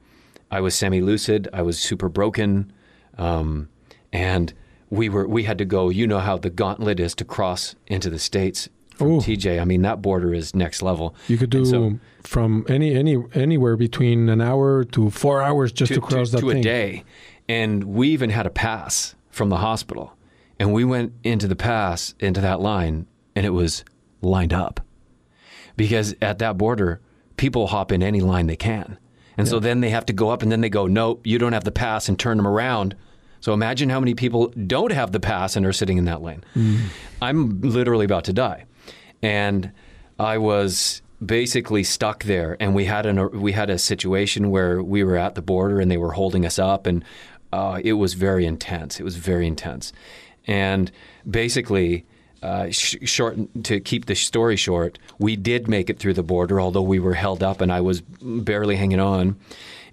I was semi lucid. I was super broken. Um, and we were, we had to go, you know how the gauntlet is to cross into the States from Ooh. TJ. I mean, that border is next level. You could do so- from any any anywhere between an hour to four hours just to, cross that to thing. a day. And we even had a pass from the hospital. And we went into the pass, into that line, and it was lined up. Because at that border, people hop in any line they can. And so then they have to go up and then they go, nope, you don't have the pass and turn them around. So imagine how many people don't have the pass and are sitting in that lane. I'm literally about to die. And I was basically stuck there and we had an we had a situation where we were at the border and they were holding us up and uh, it was very intense. It was very intense. And basically uh, sh- short to keep the story short, we did make it through the border, although we were held up and I was barely hanging on.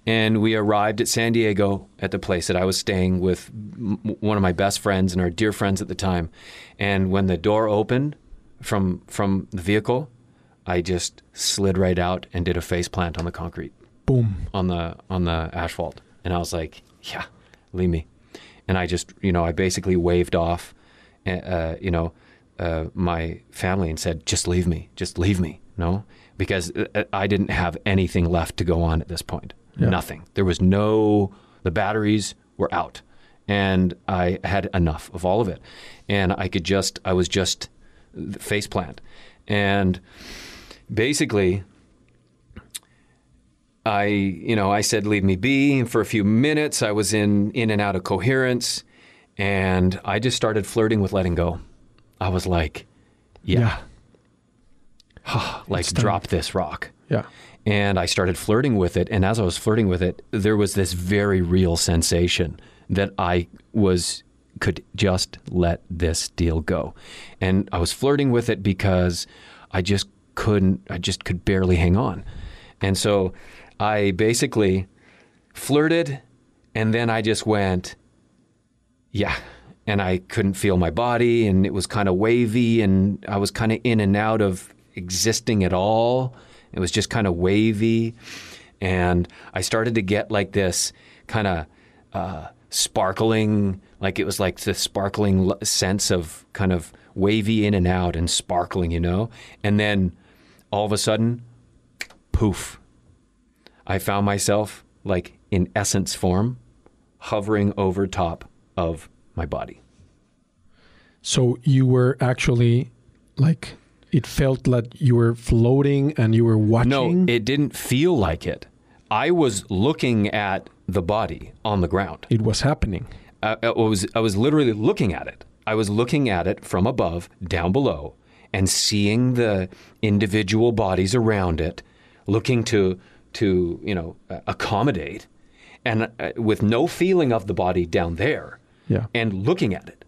And we arrived at San Diego at the place that I was staying with m- one of my best friends and our dear friends at the time. And when the door opened from from the vehicle, I just slid right out and did a face plant on the concrete Boom. on the on the asphalt, and I was like, "Yeah, leave me." And I just, you know, I basically waved off, uh, you know, uh, my family and said, "Just leave me, just leave me," no, because uh, I didn't have anything left to go on at this point. Yeah. Nothing. There was no. The batteries were out, and I had enough of all of it, and I could just. I was just face plant, and basically I, you know, I said, leave me be. And for a few minutes, I was in, in and out of coherence. And I just started flirting with letting go. I was like, yeah, [sighs] like drop this rock. Yeah. And I started flirting with it. And as I was flirting with it, there was this very real sensation that I was could just let this deal go. And I was flirting with it because I just couldn't I just could barely hang on. And so I basically flirted and then I just went yeah. And I couldn't feel my body and it was kind of wavy and I was kind of in and out of existing at all. It was just kind of wavy. And I started to get like this kind of uh, sparkling, like it was like the sparkling sense of kind of wavy in and out and sparkling, you know? And then all of a sudden, poof, I found myself like in essence form hovering over top of my body. So you were actually like it felt like you were floating and you were watching. No, it didn't feel like it. I was looking at the body on the ground. it was happening. I, I was I was literally looking at it. I was looking at it from above, down below, and seeing the individual bodies around it, looking to to you know accommodate, and uh, with no feeling of the body down there, Yeah. and looking at it.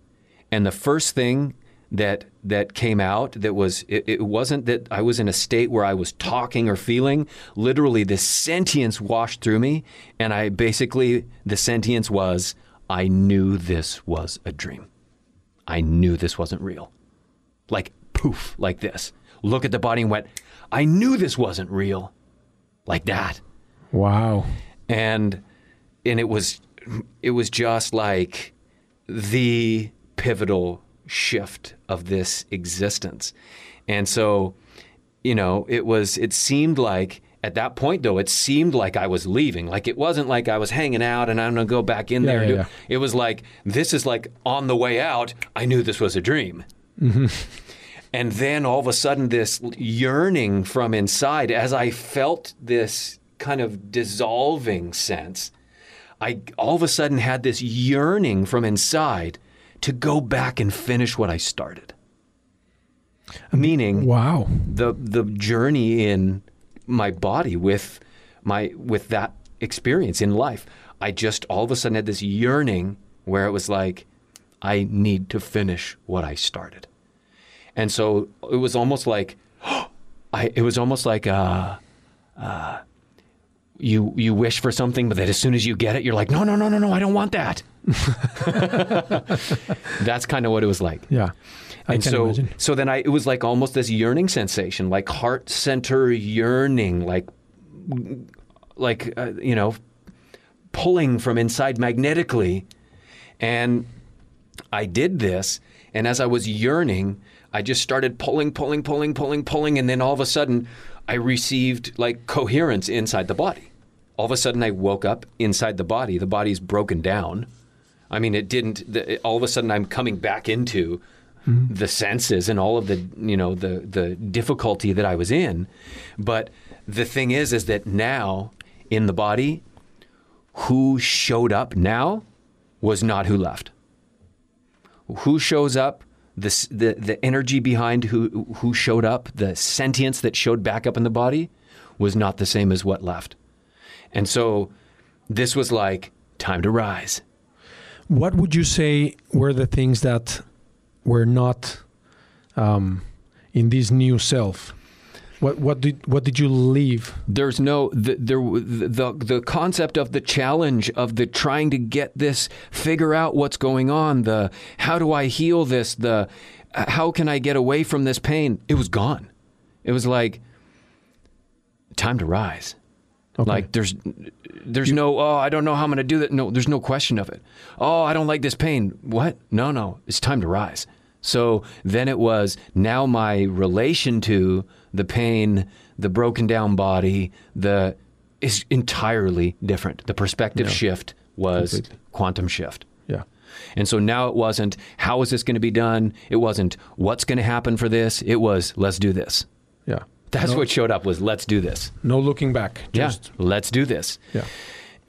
And the first thing that that came out that was it, it, wasn't that I was in a state where I was talking or feeling. Literally the sentience washed through me and I basically the sentience was I knew this was a dream. I knew this wasn't real. Like poof like this. Look at the body and went I knew this wasn't real. Like that. Wow. And and it was it was just like the pivotal shift of this existence. And so, you know, it was, it seemed like at that point, though, it seemed like I was leaving. Like it wasn't like I was hanging out and I'm going to go back in Yeah, there. and yeah, do- yeah. It was like, this is like on the way out. I knew this was a dream. Mm-hmm. And then all of a sudden, this yearning from inside, as I felt this kind of dissolving sense, I all of a sudden had this yearning from inside to go back and finish what I started. Meaning, wow the the journey in my body with my with that experience in life. I just all of a sudden had this yearning where it was like, I need to finish what I started. And so it was almost like, [gasps] I it was almost like uh, uh, you you wish for something, but that as soon as you get it, you're like, no, no, no, no, no, I don't want that. [laughs] That's kind of what it was like yeah I and can so imagine so then I it was like almost this yearning sensation, like heart center yearning, like like uh, you know, pulling from inside magnetically, and I did this, and as I was yearning, I just started pulling, pulling, pulling, pulling, pulling, and then all of a sudden, I received like coherence inside the body. All of a sudden, I woke up inside the body. The body's broken down. I mean, it didn't. The, all of a sudden, I'm coming back into mm-hmm. the senses and all of the you know the the difficulty that I was in. But the thing is, is that now in the body, who showed up now was not who left. Who shows up, the the the energy behind who who showed up, the sentience that showed back up in the body, was not the same as what left. And so, this was like time to rise. what would you say were the things that were not um, in this new self? What what did what did you leave? There's no the, there the the concept of the challenge of the trying to get this figure out what's going on the how do I heal this the how can I get away from this pain? It was gone. It was like time to rise Okay. like there's there's no oh I don't know how I'm going to do that. No there's no question of it. Oh I don't like this pain. What? No no. It's time to rise. So then it was now my relation to the pain the broken down body the is entirely different. The perspective Yeah. shift was Completely. quantum shift. Yeah. And so now it wasn't how is this going to be done? It wasn't what's going to happen for this? It was let's do this. Yeah that's no, what showed up was let's do this no looking back just yeah, let's do this. yeah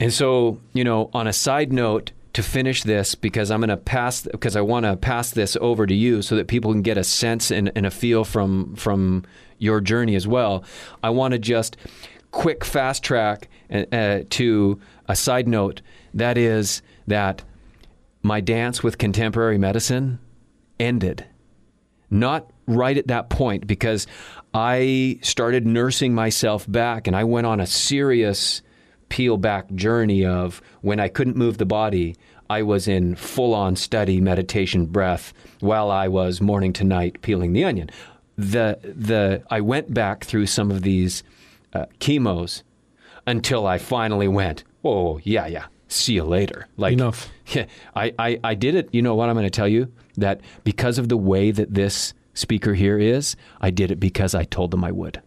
And so, you know, on a side note, to finish this, because I'm going to pass, because I want to pass this over to you, so that people can get a sense and, and a feel from from your journey as well. I want to just quick fast track uh, to a side note. That is that my dance with contemporary medicine ended not right at that point because I started nursing myself back and I went on a serious peel back journey of when I couldn't move the body, I was in full on study, meditation, breath while I was morning to night peeling the onion. The, the, I went back through some of these uh, chemos until I finally went, oh, yeah, yeah, see you later. Like, Enough. [laughs] yeah, I, I, I did it. You know what I'm going to tell you? That because of the way that this speaker here is, I did it because I told them I would.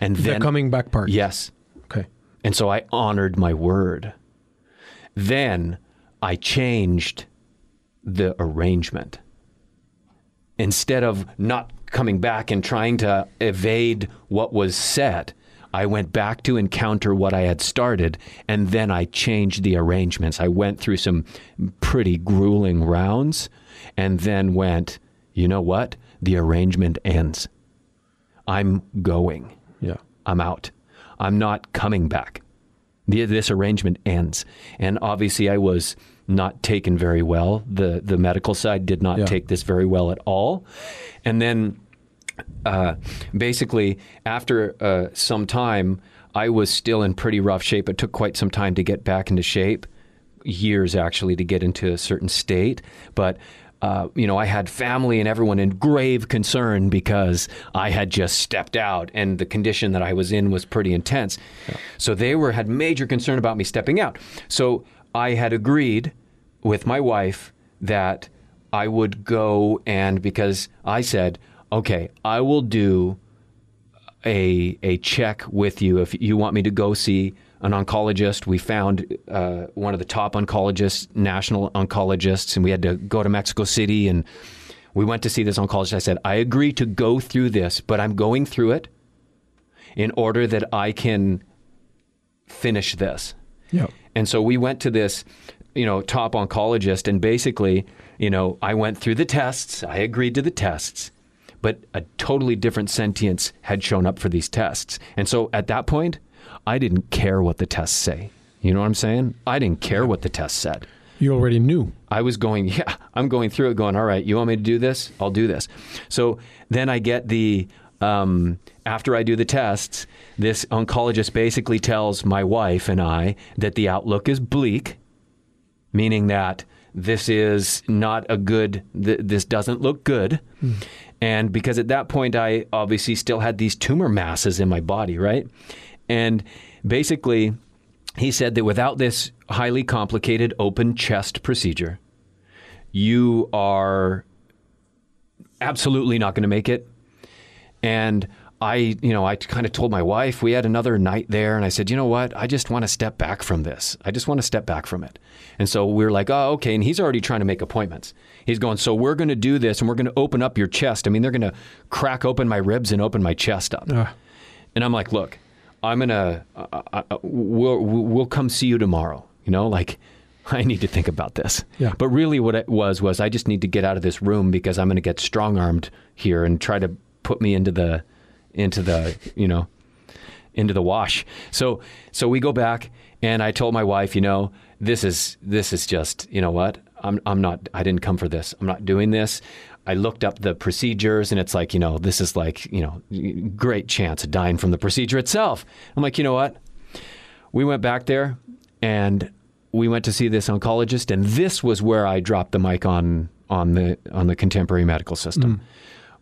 And the then, coming back part yes. okay And so I honored my word. Then I changed the arrangement. Instead of not coming back and trying to evade what was said, I went back to encounter what I had started, and then I changed the arrangements. I went through some pretty grueling rounds, and then went, you know what? The arrangement ends. I'm going. yeah I'm out. I'm not coming back. The, this arrangement ends. And obviously, I was not taken very well. The, the medical side did not Yeah. take this very well at all. And then uh, basically, after uh, some time, I was still in pretty rough shape. It took quite some time to get back into shape, years actually, to get into a certain state. But uh, you know, I had family and everyone in grave concern because I had just stepped out, and the condition that I was in was pretty intense. So they were had major concern about me stepping out. So I had agreed with my wife that I would go and because I said, okay, I will do a a check with you if you want me to go see an oncologist. We found uh, one of the top oncologists, national oncologists, and we had to go to Mexico City and we went to see this oncologist. I said, I agree to go through this, but I'm going through it in order that I can finish this. Yeah. And so we went to this, you know, top oncologist, and basically, you know, I went through the tests. I agreed to the tests, but a totally different sentience had shown up for these tests. And so at that point, I didn't care what the tests say. You know what I'm saying? I didn't care what the test said. You already knew. I was going, [laughs] yeah, I'm going through it, going, all right, you want me to do this? I'll do this. So then I get the, um, after I do the tests, this oncologist basically tells my wife and I that the outlook is bleak, meaning that this is not a good, th- this doesn't look good. And because at that point, I obviously still had these tumor masses in my body, right? And basically, he said that without this highly complicated open chest procedure, you are absolutely not going to make it. And I, you know, I kind of told my wife, we had another night there, and I said, you know what? I just want to step back from this. I just want to step back from it. And so we are like, oh, okay. And he's already trying to make appointments. He's going, so we're going to do this, and we're going to open up your chest. I mean, they're going to crack open my ribs and open my chest up. Ah. And I'm like, look, I'm gonna, uh, uh, uh, we'll, we'll come see you tomorrow. You know, like, [laughs] I need to think about this. Yeah. But really, what it was was I just need to get out of this room because I'm going to get strong armed here and try to put me into the, into the, you know, into the wash. So, so we go back, and I told my wife, you know, this is this is just, you know what? I'm I'm not. I didn't come for this. I'm not doing this. I looked up the procedures, and it's like, you know, this is like, you know, great chance of dying from the procedure itself. I'm like, you know what? We went back there, and we went to see this oncologist, and this was where I dropped the mic on on the on the contemporary medical system.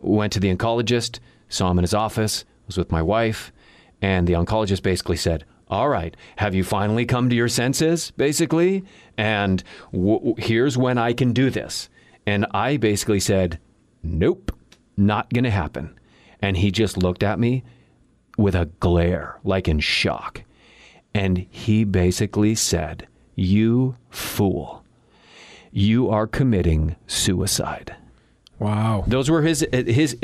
Hmm. Went to the oncologist, saw him in his office, was with my wife, and the oncologist basically said, "All right, have you finally come to your senses, basically? And w- here's when I can do this." And I basically said, "Nope, not going to happen." And he just looked at me with a glare, like in shock. And he basically said, You fool, you are committing suicide. Wow. Those were his, his,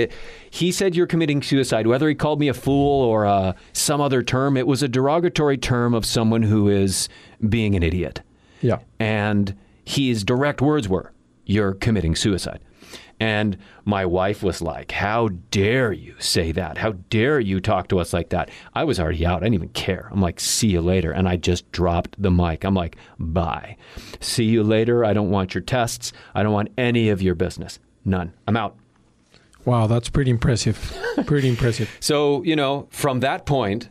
he said you're committing suicide. Whether he called me a fool or uh, some other term, it was a derogatory term of someone who is being an idiot. Yeah. And his direct words were, You're committing suicide. And my wife was like, How dare you say that? How dare you talk to us like that? I was already out. I didn't even care. I'm like, See you later. And I just dropped the mic. I'm like, Bye. See you later. I don't want your tests. I don't want any of your business. None. I'm out. Wow, that's pretty impressive. pretty [laughs] impressive. So, you know, from that point,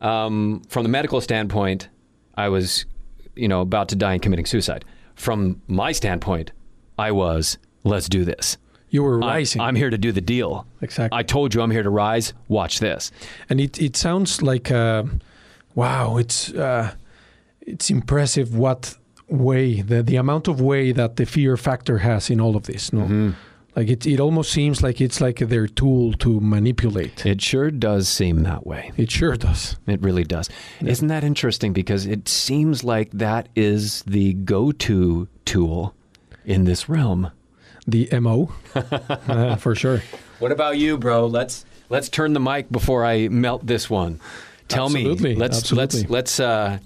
um, from the medical standpoint, I was, you know, about to die and committing suicide. From my standpoint, I was, let's do this. You were I- rising. I'm here to do the deal. Exactly. I told you I'm here to rise. Watch this. and it, it sounds like uh, wow it's uh, it's impressive what way the, the amount of way that the fear factor has in all of this no Mm-hmm. like it, it almost seems like it's like their tool to manipulate It sure does seem that way. it sure does It really does. Isn't that interesting? Because it seems like that is the go to tool in this realm. the mo uh, [laughs] for sure What about you, bro? Let's let's turn the mic before I melt this one. Tell Absolutely, me. Let's absolutely. let's let's uh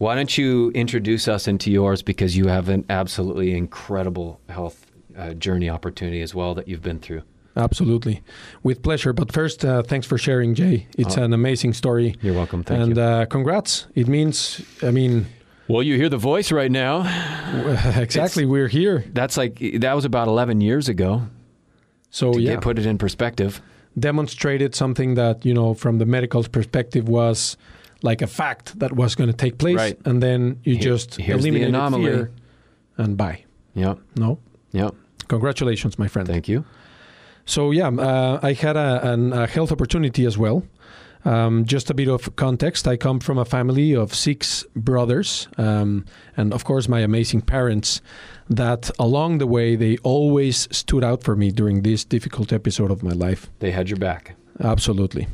why don't you introduce us into yours because you have an absolutely incredible health uh, journey opportunity as well that you've been through. Absolutely, with pleasure. But first, uh, thanks for sharing, J. It's Oh. an amazing story, You're welcome. Thank and you. Uh, congrats. It means, I mean, well, you hear the voice right now. [laughs] exactly. we're here, That's like that was about 11 years ago. so To yeah, get, put it in perspective. demonstrated something that you know from the medical perspective was like a fact that was going to take place, Right. and then you Here- just eliminated anomaly. fear and bye. Yeah. No, Yeah. congratulations, my friend. Thank you. So yeah, uh, I had a, an, a health opportunity as well. Um, just a bit of context: I come from a family of six brothers, um, and of course, my amazing parents. That along the way, they always stood out for me during this difficult episode of my life. They had your back. Absolutely.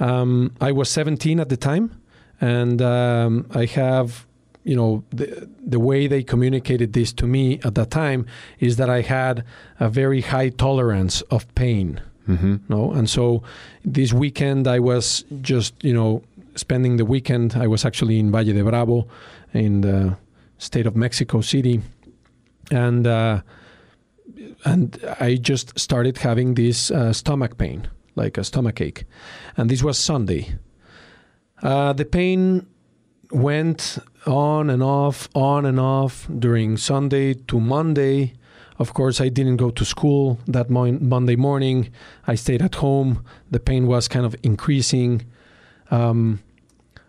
Um, I was 17 at the time, and um, I have, you know, the, the way they communicated this to me at that time is that I had a very high tolerance of pain. Mm-hmm. No, and so this weekend I was just, you know, spending the weekend. I was actually in Valle de Bravo, in the state of Mexico City, and uh, and I just started having this uh, stomach pain, like a stomach ache, and this was Sunday. Uh, the pain went on and off, on and off during Sunday to Monday. Of course, I didn't go to school that mon- Monday morning. I stayed at home. The pain was kind of increasing. Um,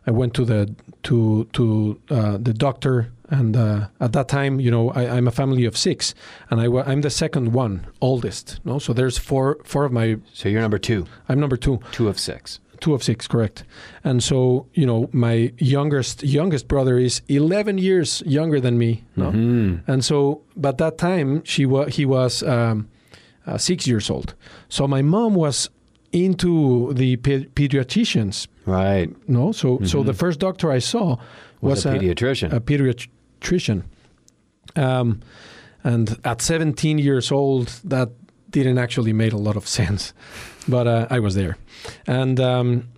I went to the to to uh, the doctor, and uh, at that time, you know, I, I'm a family of six, and I, I'm the second one, oldest. No, so there's four four of my. So you're number two. I'm number two Two of six. two of six correct and so you know my youngest youngest brother is 11 years younger than me no Mhm. and so but that time she was he was um, uh, six years old so my mom was into the pe- pediatricians Right. no so so Mhm. the first doctor i saw Was, was, a pediatrician. a pediatrician um, and at 17 years old that didn't actually make a lot of [laughs] sense but uh, i was there. And um,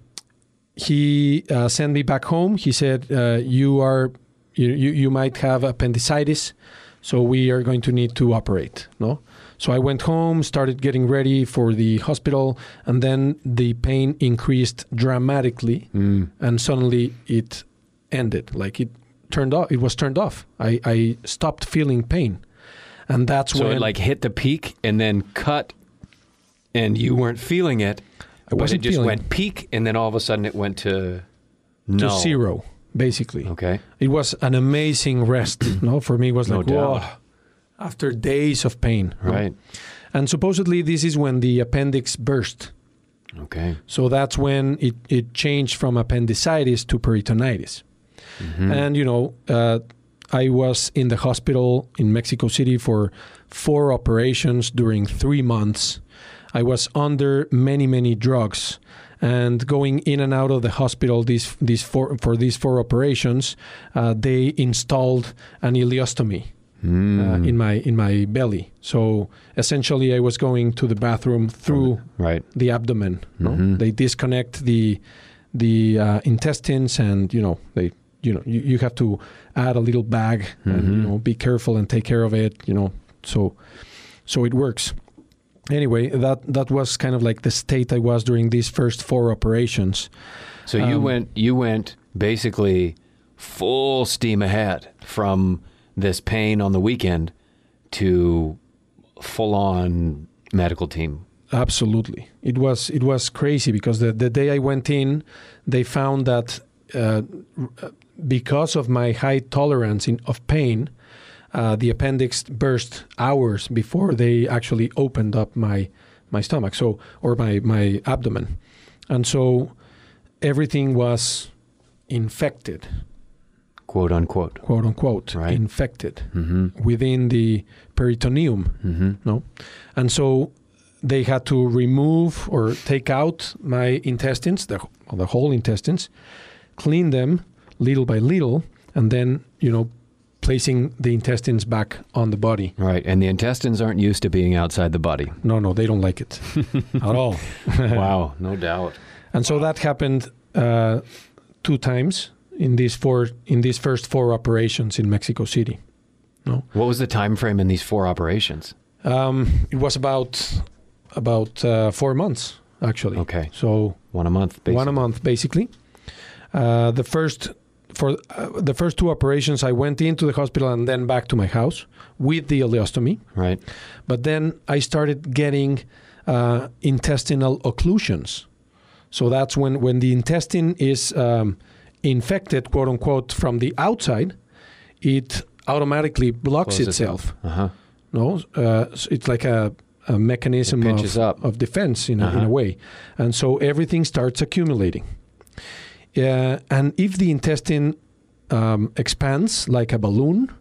he uh, sent me back home. He said uh, you are you, you, you might have appendicitis so we are going to need to operate no? So i went home started getting ready for the hospital and then the pain increased dramatically Mm. and suddenly it ended. Like it turned off it was turned off i, I stopped feeling pain and that's So when it like hit the peak and then cut, and you weren't feeling it. I wasn't it just feeling went peak, and then all of a sudden it went to to zero basically Okay. it was an amazing rest [clears throat] no for me it was No like doubt. whoa after days of pain no? Right. and supposedly this is when the appendix burst Okay. so that's when it, it changed from appendicitis to peritonitis Mhm. And, you know, uh, I was in the hospital in Mexico City for four operations during three months. I was under many, many drugs. And going in and out of the hospital these, these four, for these four operations, uh, they installed an ileostomy Mm. uh, in my in my belly. So essentially, I was going to the bathroom through right. the abdomen. no? Mhm. They disconnect the the uh, intestines, and you know they you know you, you have to add a little bag and you Mhm. know be careful and take care of it. You know, so so it works. Anyway, that that was kind of like the state I was during these first four operations. So you Um, went you went basically full steam ahead from this pain on the weekend to full on medical team. Absolutely, it was it was crazy because the the day I went in, they found that uh, because of my high tolerance in, of pain, uh, the appendix burst hours before they actually opened up my my stomach, so or my my abdomen, and so everything was infected, Quote unquote. quote unquote, Right. infected Mm-hmm. within the peritoneum Mm-hmm. no and so they had to remove or take out my intestines the, the whole intestines clean them little by little and then you know placing the intestines back on the body Right. And the intestines aren't used to being outside the body. no no they don't like it [laughs] at all wow, no doubt. and so that happened uh, two times in these four in these first four operations in mexico city No. What was the time frame in these four operations? Um, it was about about uh, four months actually. Okay. So One a month, basically. one a month basically. Uh, the first for uh, the first two operations, I went into the hospital and then back to my house with the ileostomy. Right. But then I started getting uh, intestinal occlusions. So that's when when the intestine is um, infected, quote unquote, from the outside, it automatically blocks Closes itself. Uh huh. No, uh, it's like a, a mechanism of, of defense in, a, in Uh-huh. a way, and so everything starts accumulating. Uh, and if the intestine um, expands like a balloon,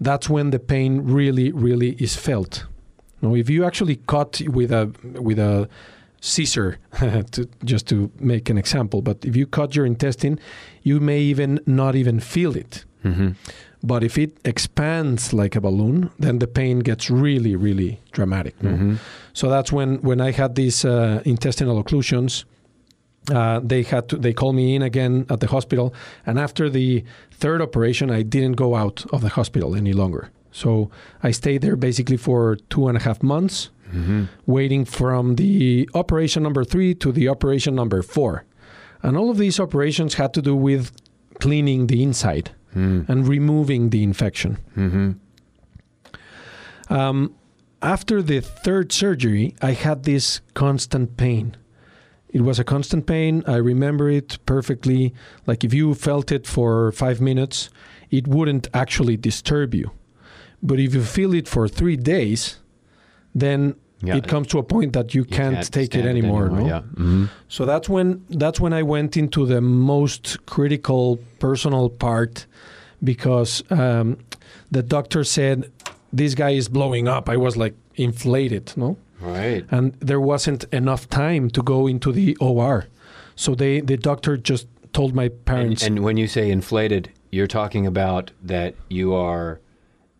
that's when the pain really, really is felt. No, if you actually cut with a with a scissor, [laughs] to, just to make an example, but if you cut your intestine, you may even not even feel it. Mm-hmm. But if it expands like a balloon, then the pain gets really, really dramatic. no? Mm-hmm. So that's when when I had these uh, intestinal occlusions. Uh, they had to. They called me in again at the hospital, and after the third operation, I didn't go out of the hospital any longer. So I stayed there basically for two and a half months, Mm-hmm. waiting from the operation number three to the operation number four, and all of these operations had to do with cleaning the inside Mm-hmm. and removing the infection. Mm-hmm. Um, after the third surgery, I had this constant pain. It was a constant pain. I remember it perfectly. Like if you felt it for five minutes, it wouldn't actually disturb you. But if you feel it for three days, then Yeah. it comes to a point that you, You can't, take it stand anymore. no? Yeah. Mm-hmm. So that's when that's when I went into the most critical personal part because um, the doctor said this guy is blowing up. I was like inflated, no, Right. and there wasn't enough time to go into the OR. So they the doctor just told my parents and when you say inflated, you're talking about that you are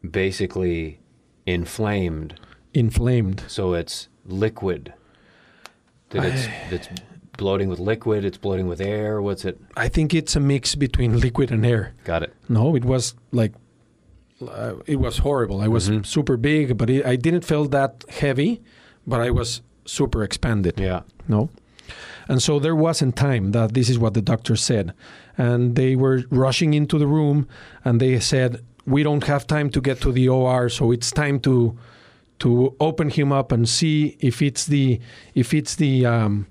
basically inflamed, inflamed. so it's liquid. That it's [sighs] that's bloating with liquid. It's bloating with air. What's it? I think it's a mix between [laughs] liquid and air. Got it. No, it was like uh, it was horrible. I was Mhm. super big, but it, I didn't feel that heavy, but I was super expanded. Yeah. No. And so there wasn't time that this is what the doctor said. And they were rushing into the room and they said, We don't have time to get to the OR, so it's time to to open him up and see if it's the if it's the um,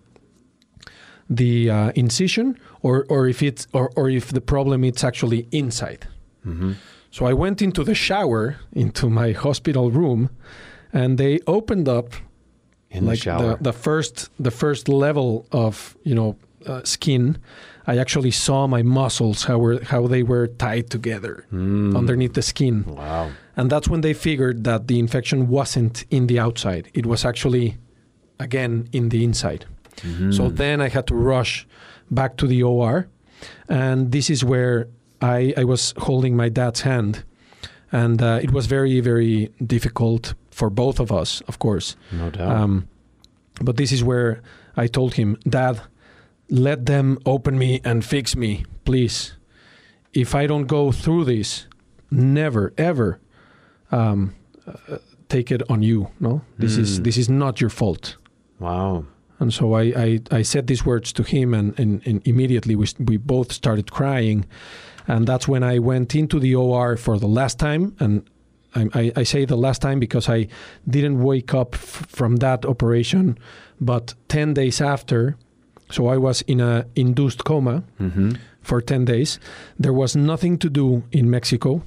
the uh, incision or or if it's or, or if the problem it's actually inside. Mm-hmm. So I went into the shower into my hospital room and they opened up In like the shower. the first the first level of you know uh, skin i actually saw my muscles how were how they were tied together Mm. underneath the skin Wow. and that's when they figured that the infection wasn't in the outside it was actually again in the inside Mm-hmm. so then i had to rush back to the or and this is where i i was holding my dad's hand and uh, it was very very difficult for both of us of course no doubt. um, but this is where I told him, Dad, let them open me and fix me, please. If I don't go through this, never ever um, uh, take it on you. No, this is Mm. this is not your fault. wow. And so I, I, I said these words to him, and, and, and immediately we, we both started crying. And that's when I went into the OR for the last time. And I, I, I say the last time because I didn't wake up f- from that operation, but 10 days after, so I was in a induced coma Mm-hmm. for 10 days. There was nothing to do in Mexico.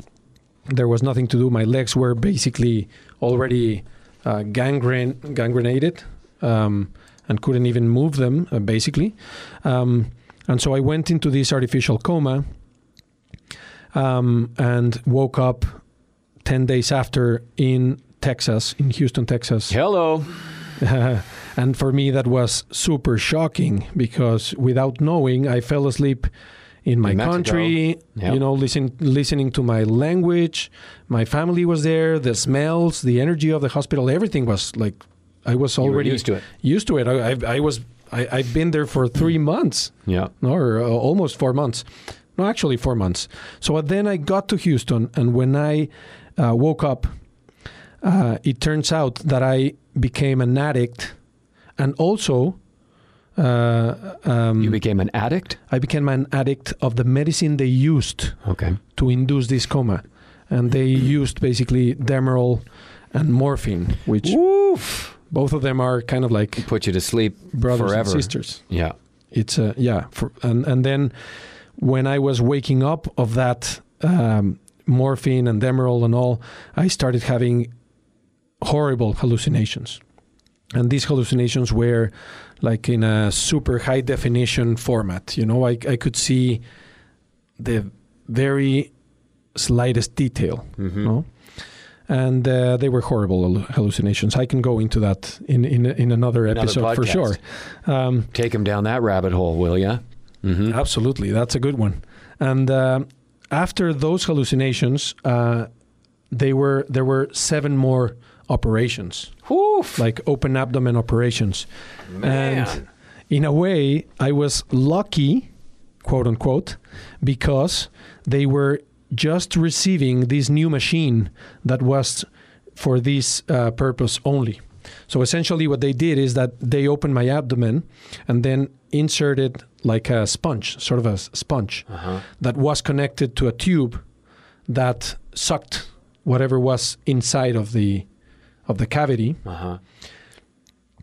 There was nothing to do. My legs were basically already uh, gangrene, gangrenated um, and couldn't even move them, uh, basically. Um, and so I went into this artificial coma um, and woke up 10 days after in Texas, in Houston, Texas. Hello. [laughs] and for me, that was super shocking because without knowing, I fell asleep in my In country. Yep. You know, listen, listening to my language. My family was there. The smells, the energy of the hospital, everything was like I was already used to it. used to it. I, I, I was. I, I've been there for three months, Yeah. or uh, almost four months. No, actually four months. So then I got to Houston, and when I uh, woke up, uh, it turns out that I became an addict and also uh, um, You became an addict? I became an addict of the medicine they used Okay. to induce this coma, and they used basically Demerol and morphine, which Oof. both of them are kind of like Put you to sleep brothers forever. and sisters. Yeah. It's uh, yeah, for, and and then when I was waking up of that um, morphine and Demerol and all, I started having horrible hallucinations, and these hallucinations were like in a super high definition format. You know, I I could see the very slightest detail. Mhm. No. And uh, they were horrible hallucinations. I can go into that in in, in another Another episode for sure. Um, Take him down that rabbit hole, will ya? Mm-hmm. Absolutely, that's a good one. And uh, after those hallucinations, uh, they were there were seven more operations, Oof. like open abdomen operations. Man. And in a way, I was lucky, quote unquote, because they were just receiving this new machine that was for this uh, purpose only. So essentially, what they did is that they opened my abdomen and then inserted like a sponge, sort of a sponge, uh-huh. that was connected to a tube that sucked whatever was inside of the of the cavity Uh-huh.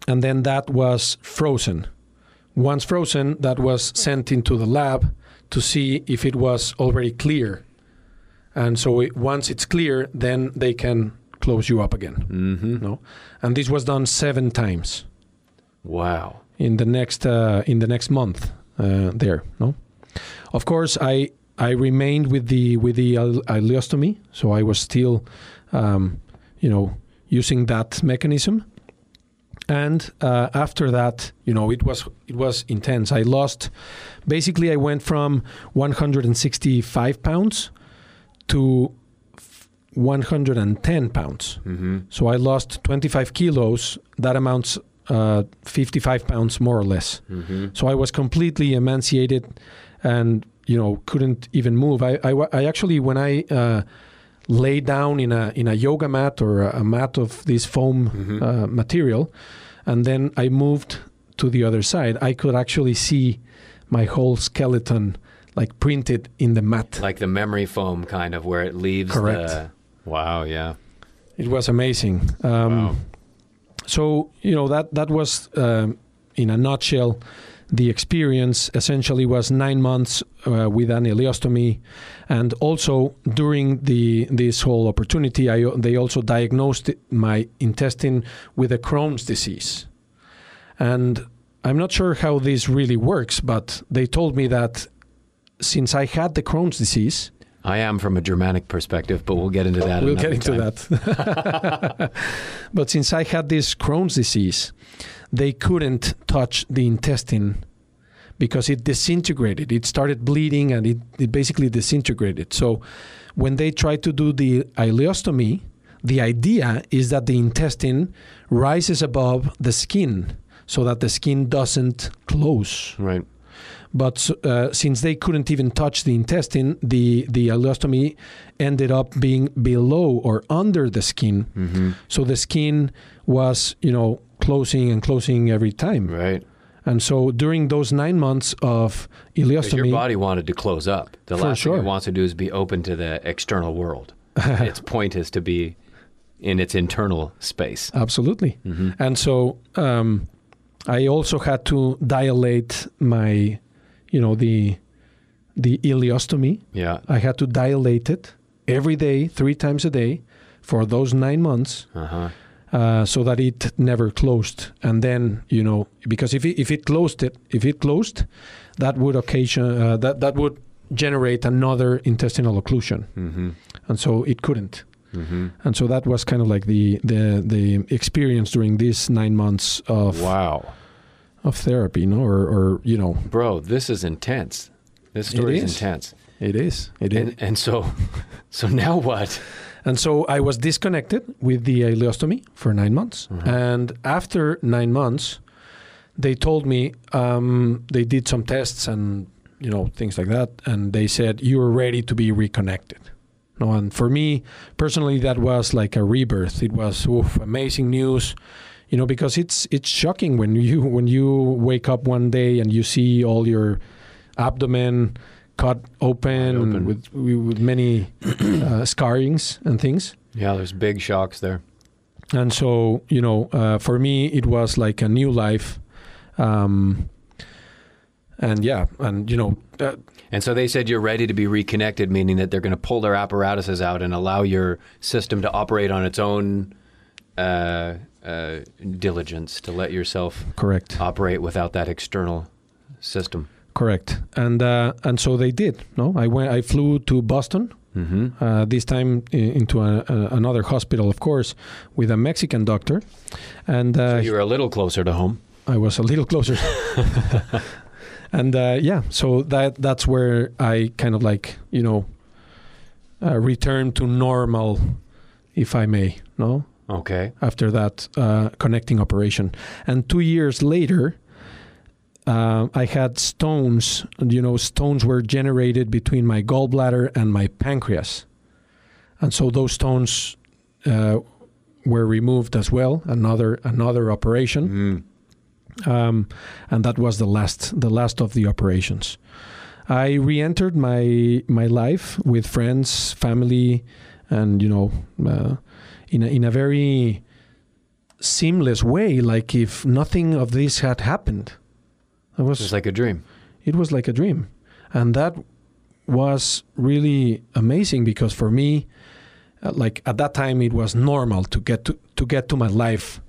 and then that was frozen. Once frozen, that was sent into the lab to see if it was already clear. And so it, once it's clear, then they can close you up again. Mm-hmm. No, and this was done seven times Wow. In the next uh, in the next month. Uh, there, no. Of course, I I remained with the with the ileostomy, so I was still, um, you know, using that mechanism. And uh, after that, you know, it was it was intense. I lost, basically, I went from 165 pounds to 110 pounds. Mm-hmm. So I lost 25 kilos. That amounts uh, 55 pounds more or less. Mm-hmm. So I was completely emaciated, and you know couldn't even move. I I, I actually when I uh, lay down in a in a yoga mat or a, a mat of this foam Mhm. uh, material, and then I moved to the other side, I could actually see my whole skeleton like printed in the mat. Like the memory foam kind of where it leaves Correct. the Wow, yeah. It was amazing. Um, wow. So you know that that was um, in a nutshell. The experience essentially was nine months uh, with an ileostomy, and also during the this whole opportunity, I, they also diagnosed my intestine with a Crohn's disease, and I'm not sure how this really works, but they told me that since I had the Crohn's disease, I am from a Germanic perspective, but we'll get into that. we'll get into time. that. [laughs] but since I had this Crohn's disease, they couldn't touch the intestine because it disintegrated. It started bleeding and it, it basically disintegrated. So when they tried to do the ileostomy, the idea is that the intestine rises above the skin so that the skin doesn't close. Right. But uh, since they couldn't even touch the intestine, the, the ileostomy ended up being below or under the skin. Mm-hmm. So the skin was, you know, closing and closing every time. Right. And so during those nine months of 'Cause your ileostomy, body wanted to close up. The last thing it wants to do is be open to the external world. [laughs] its point is to be in its internal space. absolutely. Mm-hmm. And so um, I also had to dilate my, you know, the the ileostomy. Yeah. I had to dilate it every day, three times a day, for those nine months. Uh huh. uh, so that it never closed. And then you know, because if it, if it closed it, if it closed, that would occasion uh, that that would generate another intestinal occlusion, Mm-hmm. and so it couldn't. Mm-hmm. And so that was kind of like the the the experience during these nine months of Wow. Of therapy, no, or or you know, Bro, this is intense. This story is. is. intense. it is, it is. And, and so, [laughs] so now what? And so I was disconnected with the ileostomy for nine months. Mhm. And after nine months, they told me um, they did some tests and you know things like that, and they said you're ready to be reconnected. No, and for me personally, that was like a rebirth. It was oof, amazing news. You know, because it's it's shocking when you when you wake up one day and you see all your abdomen cut open, open. with with many uh, [coughs] scarrings and things. Yeah, there's big shocks there. And so, you know, uh, for me, it was like a new life. Um, and yeah, and you know, uh, And so they said you're ready to be reconnected, meaning that they're going to pull their apparatuses out and allow your system to operate on its own uh, uh, diligence to let yourself correct. operate without that external system. Correct, and uh, and so they did. No, I went. I flew to Boston. Mm-hmm. Uh, this time into a, a, another hospital, of course, with a Mexican doctor, and uh, So you were a little closer to home. I was a little closer. [laughs] and uh, yeah, so that that's where I kind of like you know uh, returned to normal, if I may. No, Okay. after that uh, connecting operation. And two years later, uh, I had stones. and, You know, stones were generated between my gallbladder and my pancreas, and so those stones uh, were removed as well. Another another operation, Mm. um, and that was the last the last of the operations. I re-entered my my life with friends, family, and you know, uh, in a, in a very seamless way, like if nothing of this had happened. It was was like a dream. it was like a dream, and that was really amazing because for me, uh, like at that time, it was normal to get to to get to my life,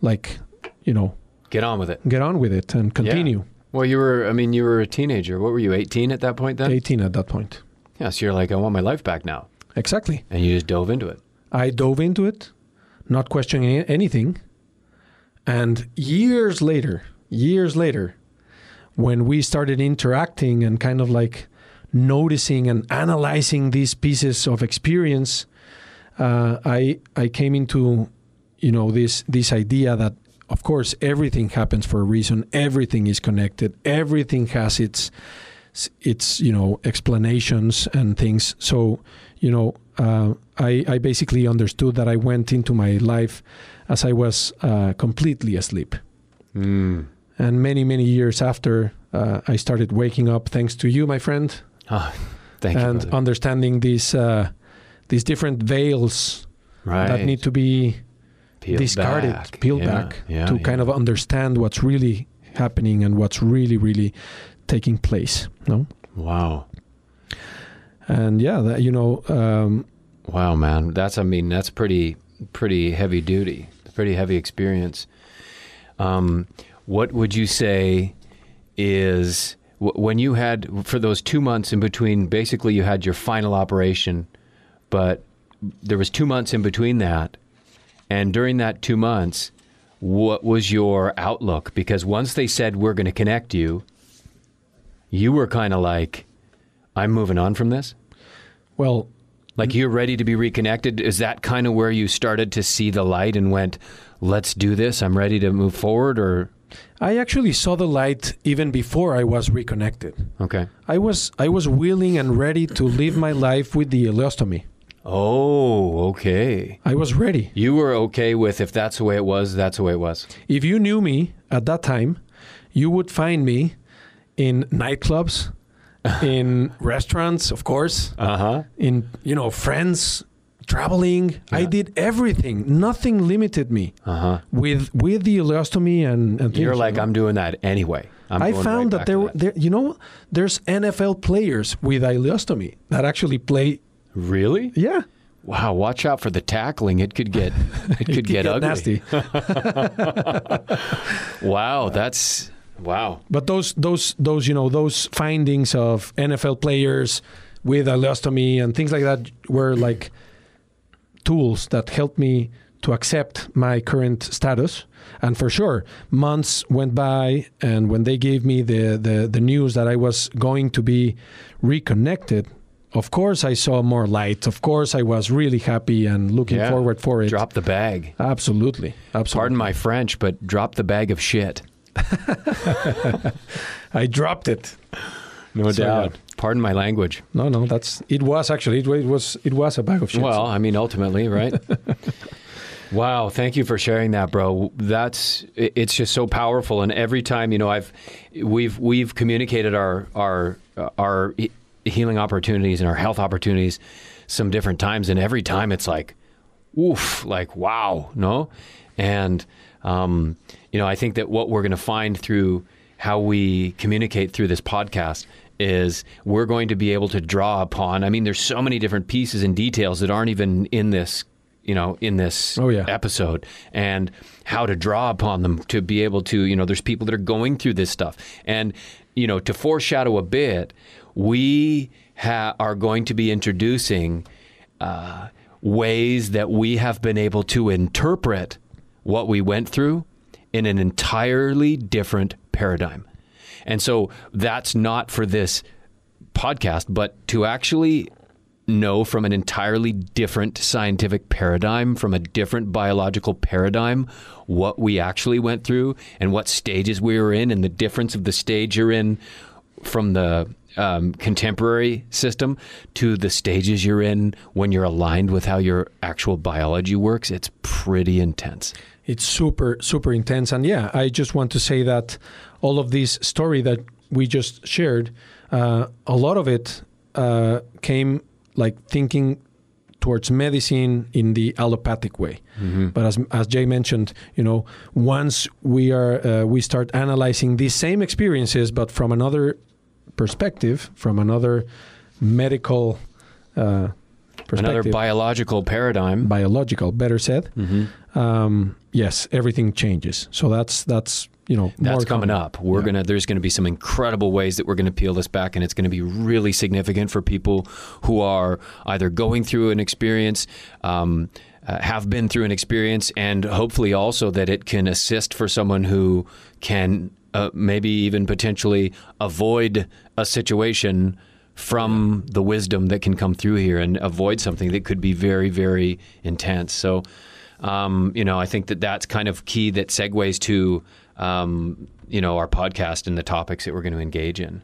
like you know, Get on with it. get on with it and continue. Well, you were, I mean, you were a teenager. What were you, 18 at that point then? 18 at that point. Yeah, so you're like, I want my life back now. Exactly. And you just dove into it. I dove into it, not questioning anything. And years later, years later, when we started interacting and kind of like noticing and analyzing these pieces of experience, uh, I I came into you know this this idea that of course everything happens for a reason. Everything is connected. Everything has its its you know explanations and things. So you know uh, I I basically understood that I went into my life as I was uh, completely asleep. Mm. And many many years after, uh, I started waking up thanks to you, my friend, Oh, thank and you. brother. understanding these uh, these different veils right. that need to be Peeled discarded, back. peeled Yeah, back yeah, to yeah. kind of understand what's really happening and what's really really taking place. No, Wow. And yeah, that, you know, um, Wow, man. That's, I mean, that's pretty, pretty heavy duty, pretty heavy experience. Um, what would you say is when you had, for those two months in between, basically you had your final operation, but there was two months in between that. And during that two months, what was your outlook? Because once they said, we're going to connect you, you were kind of like, I'm moving on from this. well, Like you're ready to be reconnected. Is that kind of where you started to see the light and went, "Let's do this. I'm ready to move forward." Or I actually saw the light even before I was reconnected. okay. I was I was willing and ready to live my life with the ileostomy. Oh, okay. I was ready. You were okay with if that's the way it was. That's the way it was. If you knew me at that time, you would find me in nightclubs, in [laughs] restaurants, of course, Uh huh. in you know friends, traveling. I did everything. Nothing limited me Uh huh. with with the ileostomy and, and You're you like, know. I'm doing that anyway. I'm I found right that there, were there, you know, there's NFL players with ileostomy that actually play. Really? Yeah, Wow. Watch out for the tackling. It could get. It [laughs] could get, ugly. nasty. [laughs] Wow. That's wow. But those those those you know those findings of NFL players with ileostomy and things like that were like tools that helped me to accept my current status. And for sure, months went by, and when they gave me the the, the news that I was going to be reconnected, of course I saw more light. Of course I was really happy and looking Yeah. forward for it. Drop the bag. Absolutely, absolutely. Pardon my French, but drop the bag of shit. [laughs] I dropped it. No So, doubt. yeah. Pardon my language. No, no, that's it. Was actually it, it was it was a bag of shit. Well, I mean, ultimately, right? [laughs] Wow, thank you for sharing that, bro. That's it's just so powerful. And every time, you know, I've we've we've communicated our our our healing opportunities and our health opportunities some different times, and every time it's like, oof, like wow, no, and um, you know, I think that what we're going to find through how we communicate through this podcast is we're going to be able to draw upon. I mean, there's so many different pieces and details that aren't even in this you know in this oh, yeah. episode and how to draw upon them to be able to you know there's people that are going through this stuff and you know to foreshadow a bit we ha- are going to be introducing uh, ways that we have been able to interpret what we went through in an entirely different paradigm. And so that's not for this podcast, but to actually know from an entirely different scientific paradigm, from a different biological paradigm, what we actually went through and what stages we were in, and the difference of the stage you're in from the um, contemporary system to the stages you're in when you're aligned with how your actual biology works, it's pretty intense. It's super, super intense. And yeah, I just want to say that all of this story that we just shared, uh, a lot of it uh, came like thinking towards medicine in the allopathic way. Mm-hmm. But as, as J mentioned, you know, once we are uh, we start analyzing these same experiences, but from another perspective, from another medical uh, another biological paradigm, biological, better said. Mm-hmm. Um, yes, everything changes. So that's that's you know that's coming, coming up. We're yeah. gonna there's gonna be some incredible ways that we're gonna peel this back, and it's gonna be really significant for people who are either going through an experience. Um, uh, have been through an experience, and hopefully also that it can assist for someone who can uh, maybe even potentially avoid a situation from the wisdom that can come through here and avoid something that could be very, very intense. So, um, you know, I think that that's kind of key that segues to, um, you know, our podcast and the topics that we're going to engage in.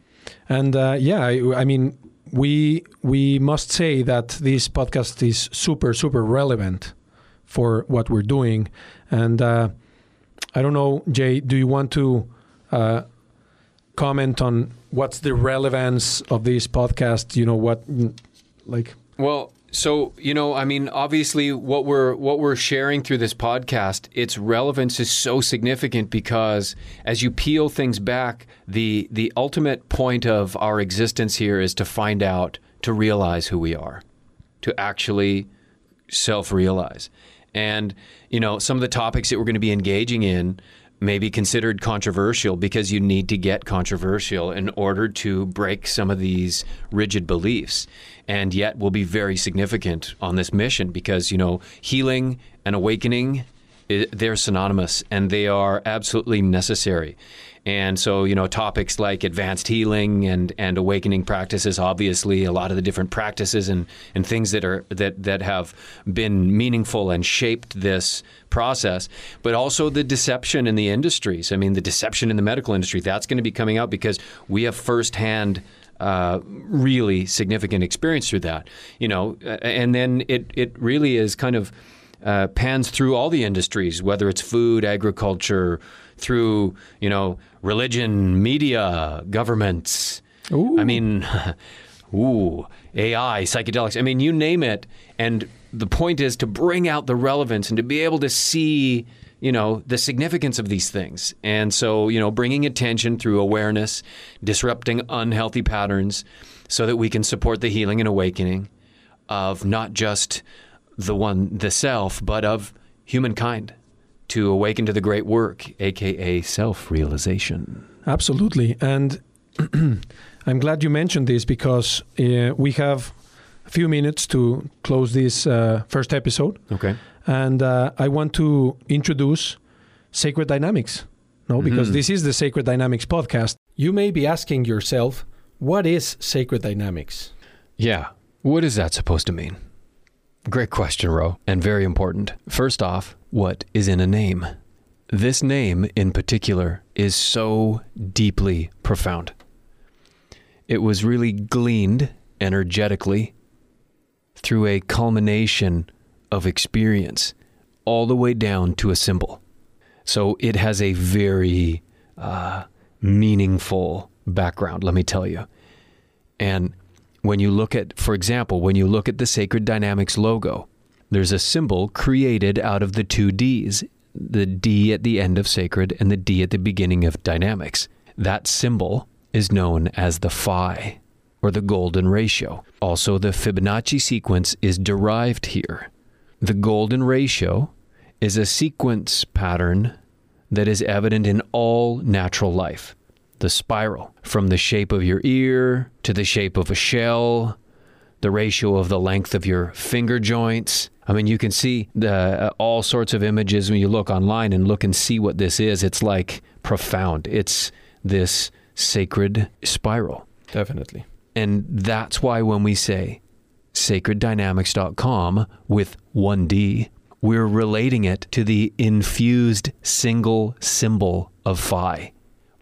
And uh, yeah, I, I, mean, we we must say that this podcast is super, super relevant for what we're doing. And uh, I don't know, J, do you want to uh, comment on what's the relevance of this podcast? You know what, like. Well, so you know, I mean, obviously, what we're what we're sharing through this podcast, its relevance is so significant because as you peel things back, the the ultimate point of our existence here is to find out, to realize who we are, to actually self-realize, and you know, some of the topics that we're going to be engaging in may be considered controversial because you need to get controversial in order to break some of these rigid beliefs. And yet will be very significant on this mission because you know healing and awakening eh, they're synonymous and they are absolutely necessary and so, you know, topics like advanced healing and, and awakening practices, obviously, a lot of the different practices and, and things that are that, that have been meaningful and shaped this process, but also the deception in the industries. I mean, the deception in the medical industry, that's going to be coming out because we have firsthand uh, really significant experience through that. You know, and then it, it really is kind of uh, pans through all the industries, whether it's food, agriculture, through you know religion, media, governments. Ooh. I mean, [laughs] ooh, AI, psychedelics. I mean, you name it. And the point is to bring out the relevance and to be able to see you know the significance of these things and so you know bringing attention through awareness disrupting unhealthy patterns so that we can support the healing and awakening of not just the one the self but of humankind to awaken to the great work, aka self realization. Absolutely. And [clears throat] I'm glad you mentioned this because uh, we have a few minutes to close this uh, first episode. Okay. And uh, I want to introduce Sacred Dynamics. No, because mm-hmm. this is the Sacred Dynamics podcast. You may be asking yourself, what is Sacred Dynamics? Yeah. What is that supposed to mean? Great question, Ro, and very important. First off, what is in a name? This name in particular is so deeply profound. It was really gleaned energetically through a culmination of experience all the way down to a symbol. So it has a very uh, meaningful background, let me tell you. And when you look at, for example, when you look at the Sacred Dynamics logo, there's a symbol created out of the two D's the D at the end of sacred and the D at the beginning of dynamics. That symbol is known as the phi, or the golden ratio. Also, the Fibonacci sequence is derived here. The golden ratio is a sequence pattern that is evident in all natural life. The spiral, from the shape of your ear to the shape of a shell, the ratio of the length of your finger joints. I mean, you can see the, uh, all sorts of images when you look online and look and see what this is. It's like profound. It's this sacred spiral. Definitely. And that's why when we say sacreddynamics.com with 1D, we're relating it to the infused single symbol of phi.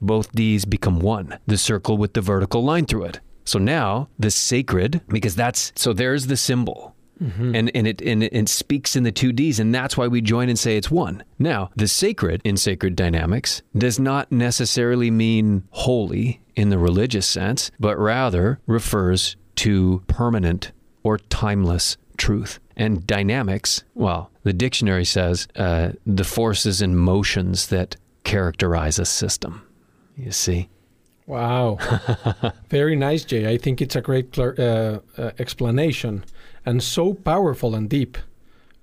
Both D's become one, the circle with the vertical line through it. So now the sacred, because that's so there's the symbol. Mm-hmm. And, and, it, and it speaks in the two D's, and that's why we join and say it's one. Now, the sacred in sacred dynamics does not necessarily mean holy in the religious sense, but rather refers to permanent or timeless truth. And dynamics, well, the dictionary says uh, the forces and motions that characterize a system. You see? Wow. [laughs] Very nice, J. I think it's a great uh, uh, explanation and so powerful and deep.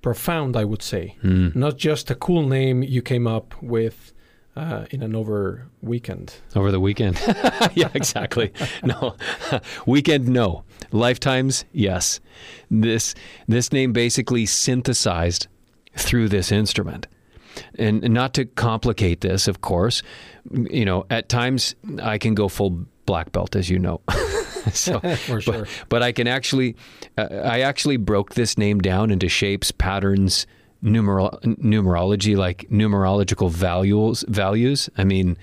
Profound, I would say. Mm. Not just a cool name you came up with uh, in an over weekend. Over the weekend. [laughs] yeah, exactly. [laughs] no. [laughs] weekend, no. Lifetimes, yes. This, this name basically synthesized through this instrument. And, and not to complicate this, of course, you know, at times I can go full black belt, as you know. [laughs] so, For sure. But, but I can actually, uh, I actually broke this name down into shapes, patterns, numeral, numerology, like numerological values. Values. I mean,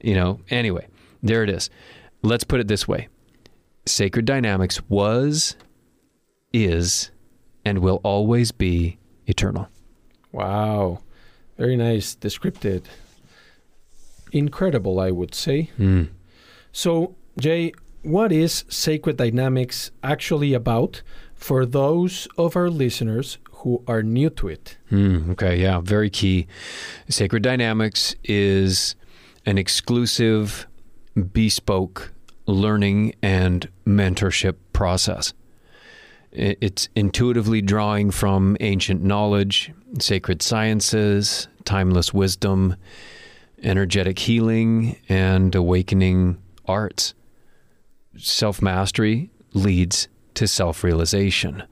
you know. Anyway, there it is. Let's put it this way: Sacred Dynamics was, is, and will always be eternal. Wow. Very nice, descripted. Incredible, I would say. Mm. So, J, what is Sacred Dynamics actually about for those of our listeners who are new to it? Mm, okay, yeah, very key. Sacred Dynamics is an exclusive, bespoke learning and mentorship process. It's intuitively drawing from ancient knowledge, sacred sciences, timeless wisdom, energetic healing, and awakening arts. Self mastery leads to self realization.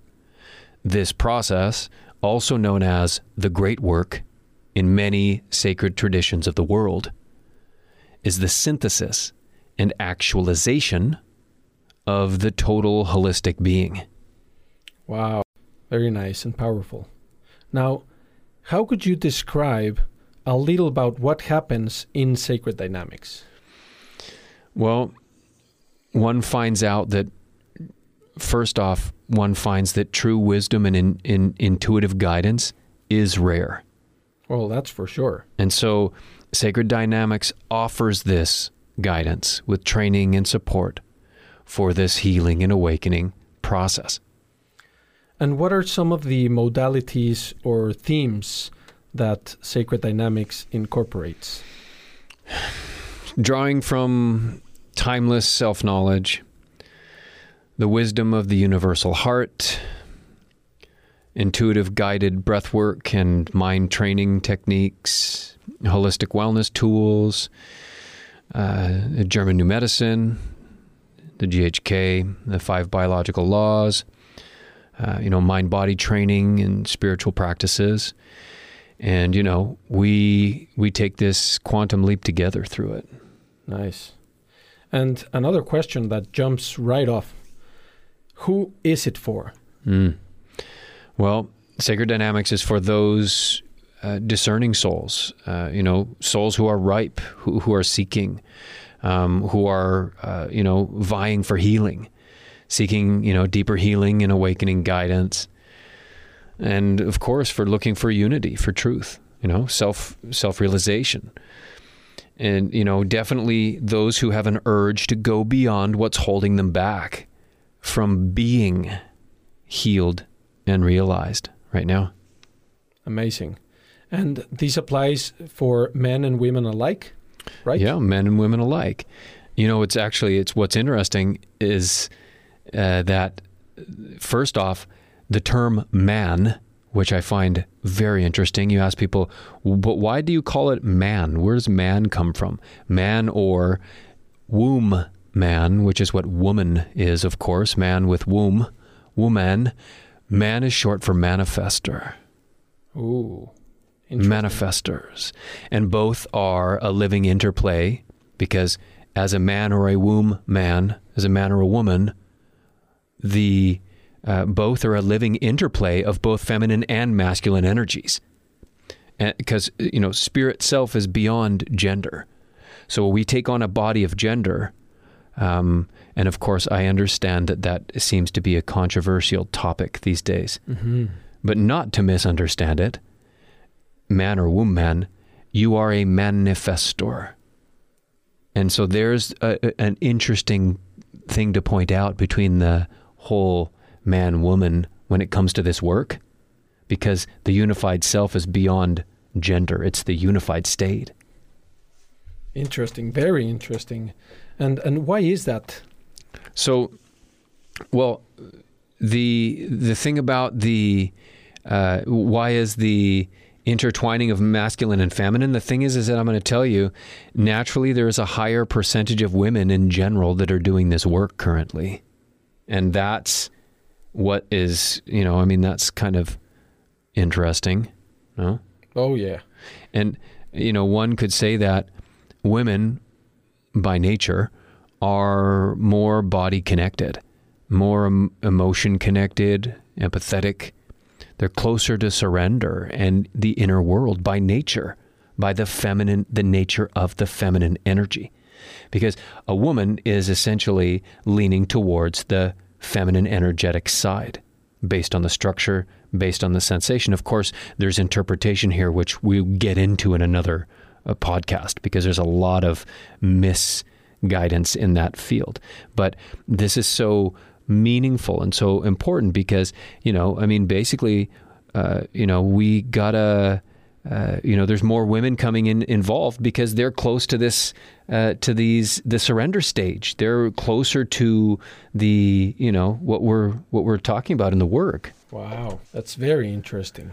This process, also known as the Great Work in many sacred traditions of the world, is the synthesis and actualization of the total holistic being. Wow, very nice and powerful. Now, how could you describe a little about what happens in sacred dynamics? Well, one finds out that first off, one finds that true wisdom and in, in intuitive guidance is rare. Well, that's for sure. And so, Sacred Dynamics offers this guidance with training and support for this healing and awakening process. And what are some of the modalities or themes that Sacred Dynamics incorporates? [sighs] Drawing from timeless self knowledge, the wisdom of the universal heart, intuitive guided breath work and mind training techniques, holistic wellness tools, uh, German New Medicine, the GHK, the five biological laws, uh, you know, mind body training and spiritual practices. And, you know, we, we take this quantum leap together through it. Nice. And another question that jumps right off who is it for? Mm. Well, Sacred Dynamics is for those uh, discerning souls, uh, you know, souls who are ripe, who, who are seeking, um, who are, uh, you know, vying for healing seeking, you know, deeper healing and awakening guidance. and of course for looking for unity, for truth, you know, self self realization. And you know, definitely those who have an urge to go beyond what's holding them back from being healed and realized right now. Amazing. And this applies for men and women alike, right? Yeah, men and women alike. You know, it's actually it's what's interesting is uh, that first off, the term man, which I find very interesting. You ask people, but why do you call it man? Where does man come from? Man or womb man, which is what woman is, of course, man with womb, woman. Man is short for manifester. Ooh. Manifestors. And both are a living interplay because as a man or a womb man, as a man or a woman, the uh, both are a living interplay of both feminine and masculine energies. Because you know, spirit self is beyond gender. So we take on a body of gender, um, and of course, I understand that that seems to be a controversial topic these days. Mm-hmm. But not to misunderstand it, man or woman, you are a manifestor. And so there's a, an interesting thing to point out between the whole man woman when it comes to this work, because the unified self is beyond gender, it's the unified state. Interesting, very interesting. And and why is that? So, well, the the thing about the uh, why is the intertwining of masculine and feminine. The thing is, is that I'm going to tell you, naturally, there is a higher percentage of women in general that are doing this work currently, and that's what is, you know, I mean, that's kind of interesting, no? Oh yeah, and you know, one could say that women, by nature, are more body connected, more em- emotion connected, empathetic they're closer to surrender and the inner world by nature, by the feminine, the nature of the feminine energy. Because a woman is essentially leaning towards the feminine energetic side based on the structure, based on the sensation. Of course, there's interpretation here, which we'll get into in another uh, podcast because there's a lot of misguidance in that field. But this is so meaningful and so important because you know I mean basically uh, you know we gotta uh, you know there's more women coming in involved because they're close to this uh, to these the surrender stage. They're closer to the you know what we're what we're talking about in the work. Wow. That's very interesting.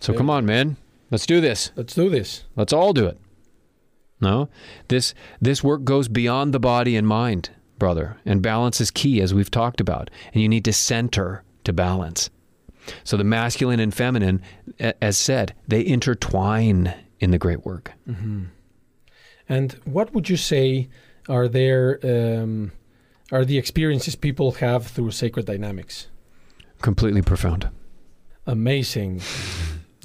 So very come on man. Let's do this. Let's do this. Let's all do it. No? This this work goes beyond the body and mind brother. And balance is key, as we've talked about. And you need to center to balance. So the masculine and feminine, as said, they intertwine in the great work. Mm-hmm. And what would you say are there um, are the experiences people have through sacred dynamics? Completely profound. Amazing.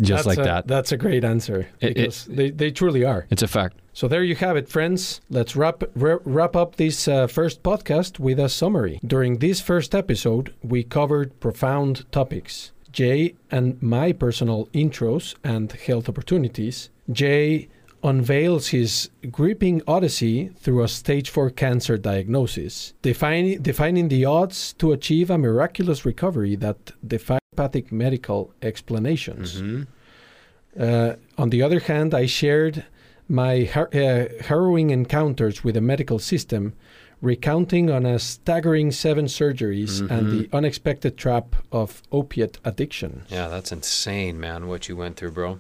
Just that's like a, that. That's a great answer because it, it, they, they truly are. It's a fact. So there you have it, friends. Let's wrap wrap up this uh, first podcast with a summary. During this first episode, we covered profound topics. J and my personal intros and health opportunities. J unveils his gripping odyssey through a stage 4 cancer diagnosis, defining, defining the odds to achieve a miraculous recovery that medical explanations. Mm-hmm. Uh, on the other hand, I shared my har- uh, harrowing encounters with the medical system, recounting on a staggering seven surgeries mm-hmm. and the unexpected trap of opiate addiction. Yeah, that's insane, man, what you went through, bro.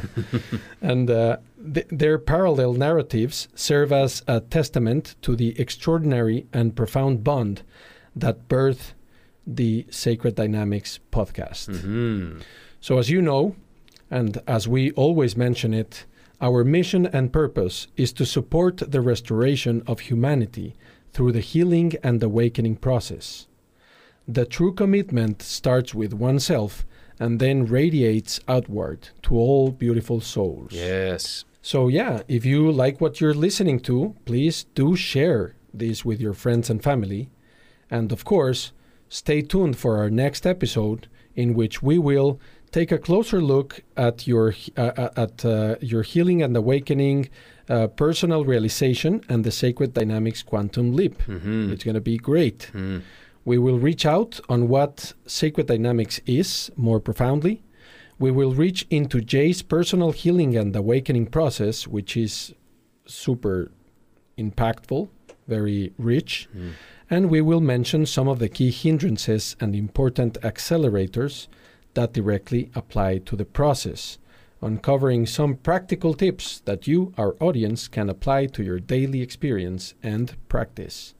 [laughs] and uh, th- their parallel narratives serve as a testament to the extraordinary and profound bond that birthed the Sacred Dynamics podcast. Mm-hmm. So, as you know, and as we always mention it, our mission and purpose is to support the restoration of humanity through the healing and awakening process. The true commitment starts with oneself and then radiates outward to all beautiful souls. Yes. So, yeah, if you like what you're listening to, please do share this with your friends and family. And of course, stay tuned for our next episode in which we will take a closer look at your uh, at uh, your healing and awakening uh, personal realization and the sacred dynamics quantum leap. Mm-hmm. It's going to be great. Mm. We will reach out on what sacred dynamics is more profoundly. We will reach into J's personal healing and awakening process, which is super impactful, very rich. Mm. And we will mention some of the key hindrances and important accelerators that directly apply to the process, uncovering some practical tips that you, our audience, can apply to your daily experience and practice.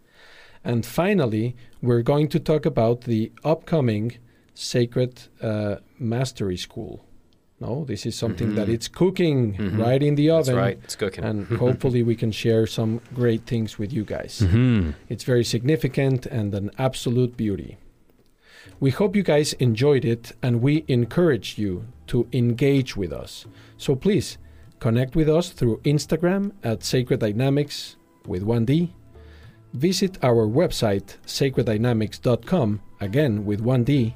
And finally, we're going to talk about the upcoming Sacred uh, Mastery School. No, this is something that Mhm. it's cooking Mhm. right in the oven. That's right. It's cooking. And [laughs] hopefully, we can share some great things with you guys. Mhm. It's very significant and an absolute beauty. We hope you guys enjoyed it and we encourage you to engage with us. So please connect with us through Instagram at Sacred Dynamics with 1D. Visit our website sacreddynamics.com again with 1D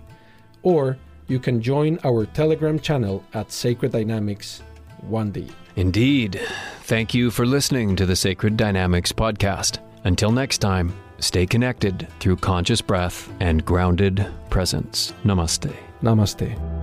or you can join our Telegram channel at Sacred Dynamics 1D. Indeed. Thank you for listening to the Sacred Dynamics podcast. Until next time, stay connected through conscious breath and grounded presence. Namaste. Namaste.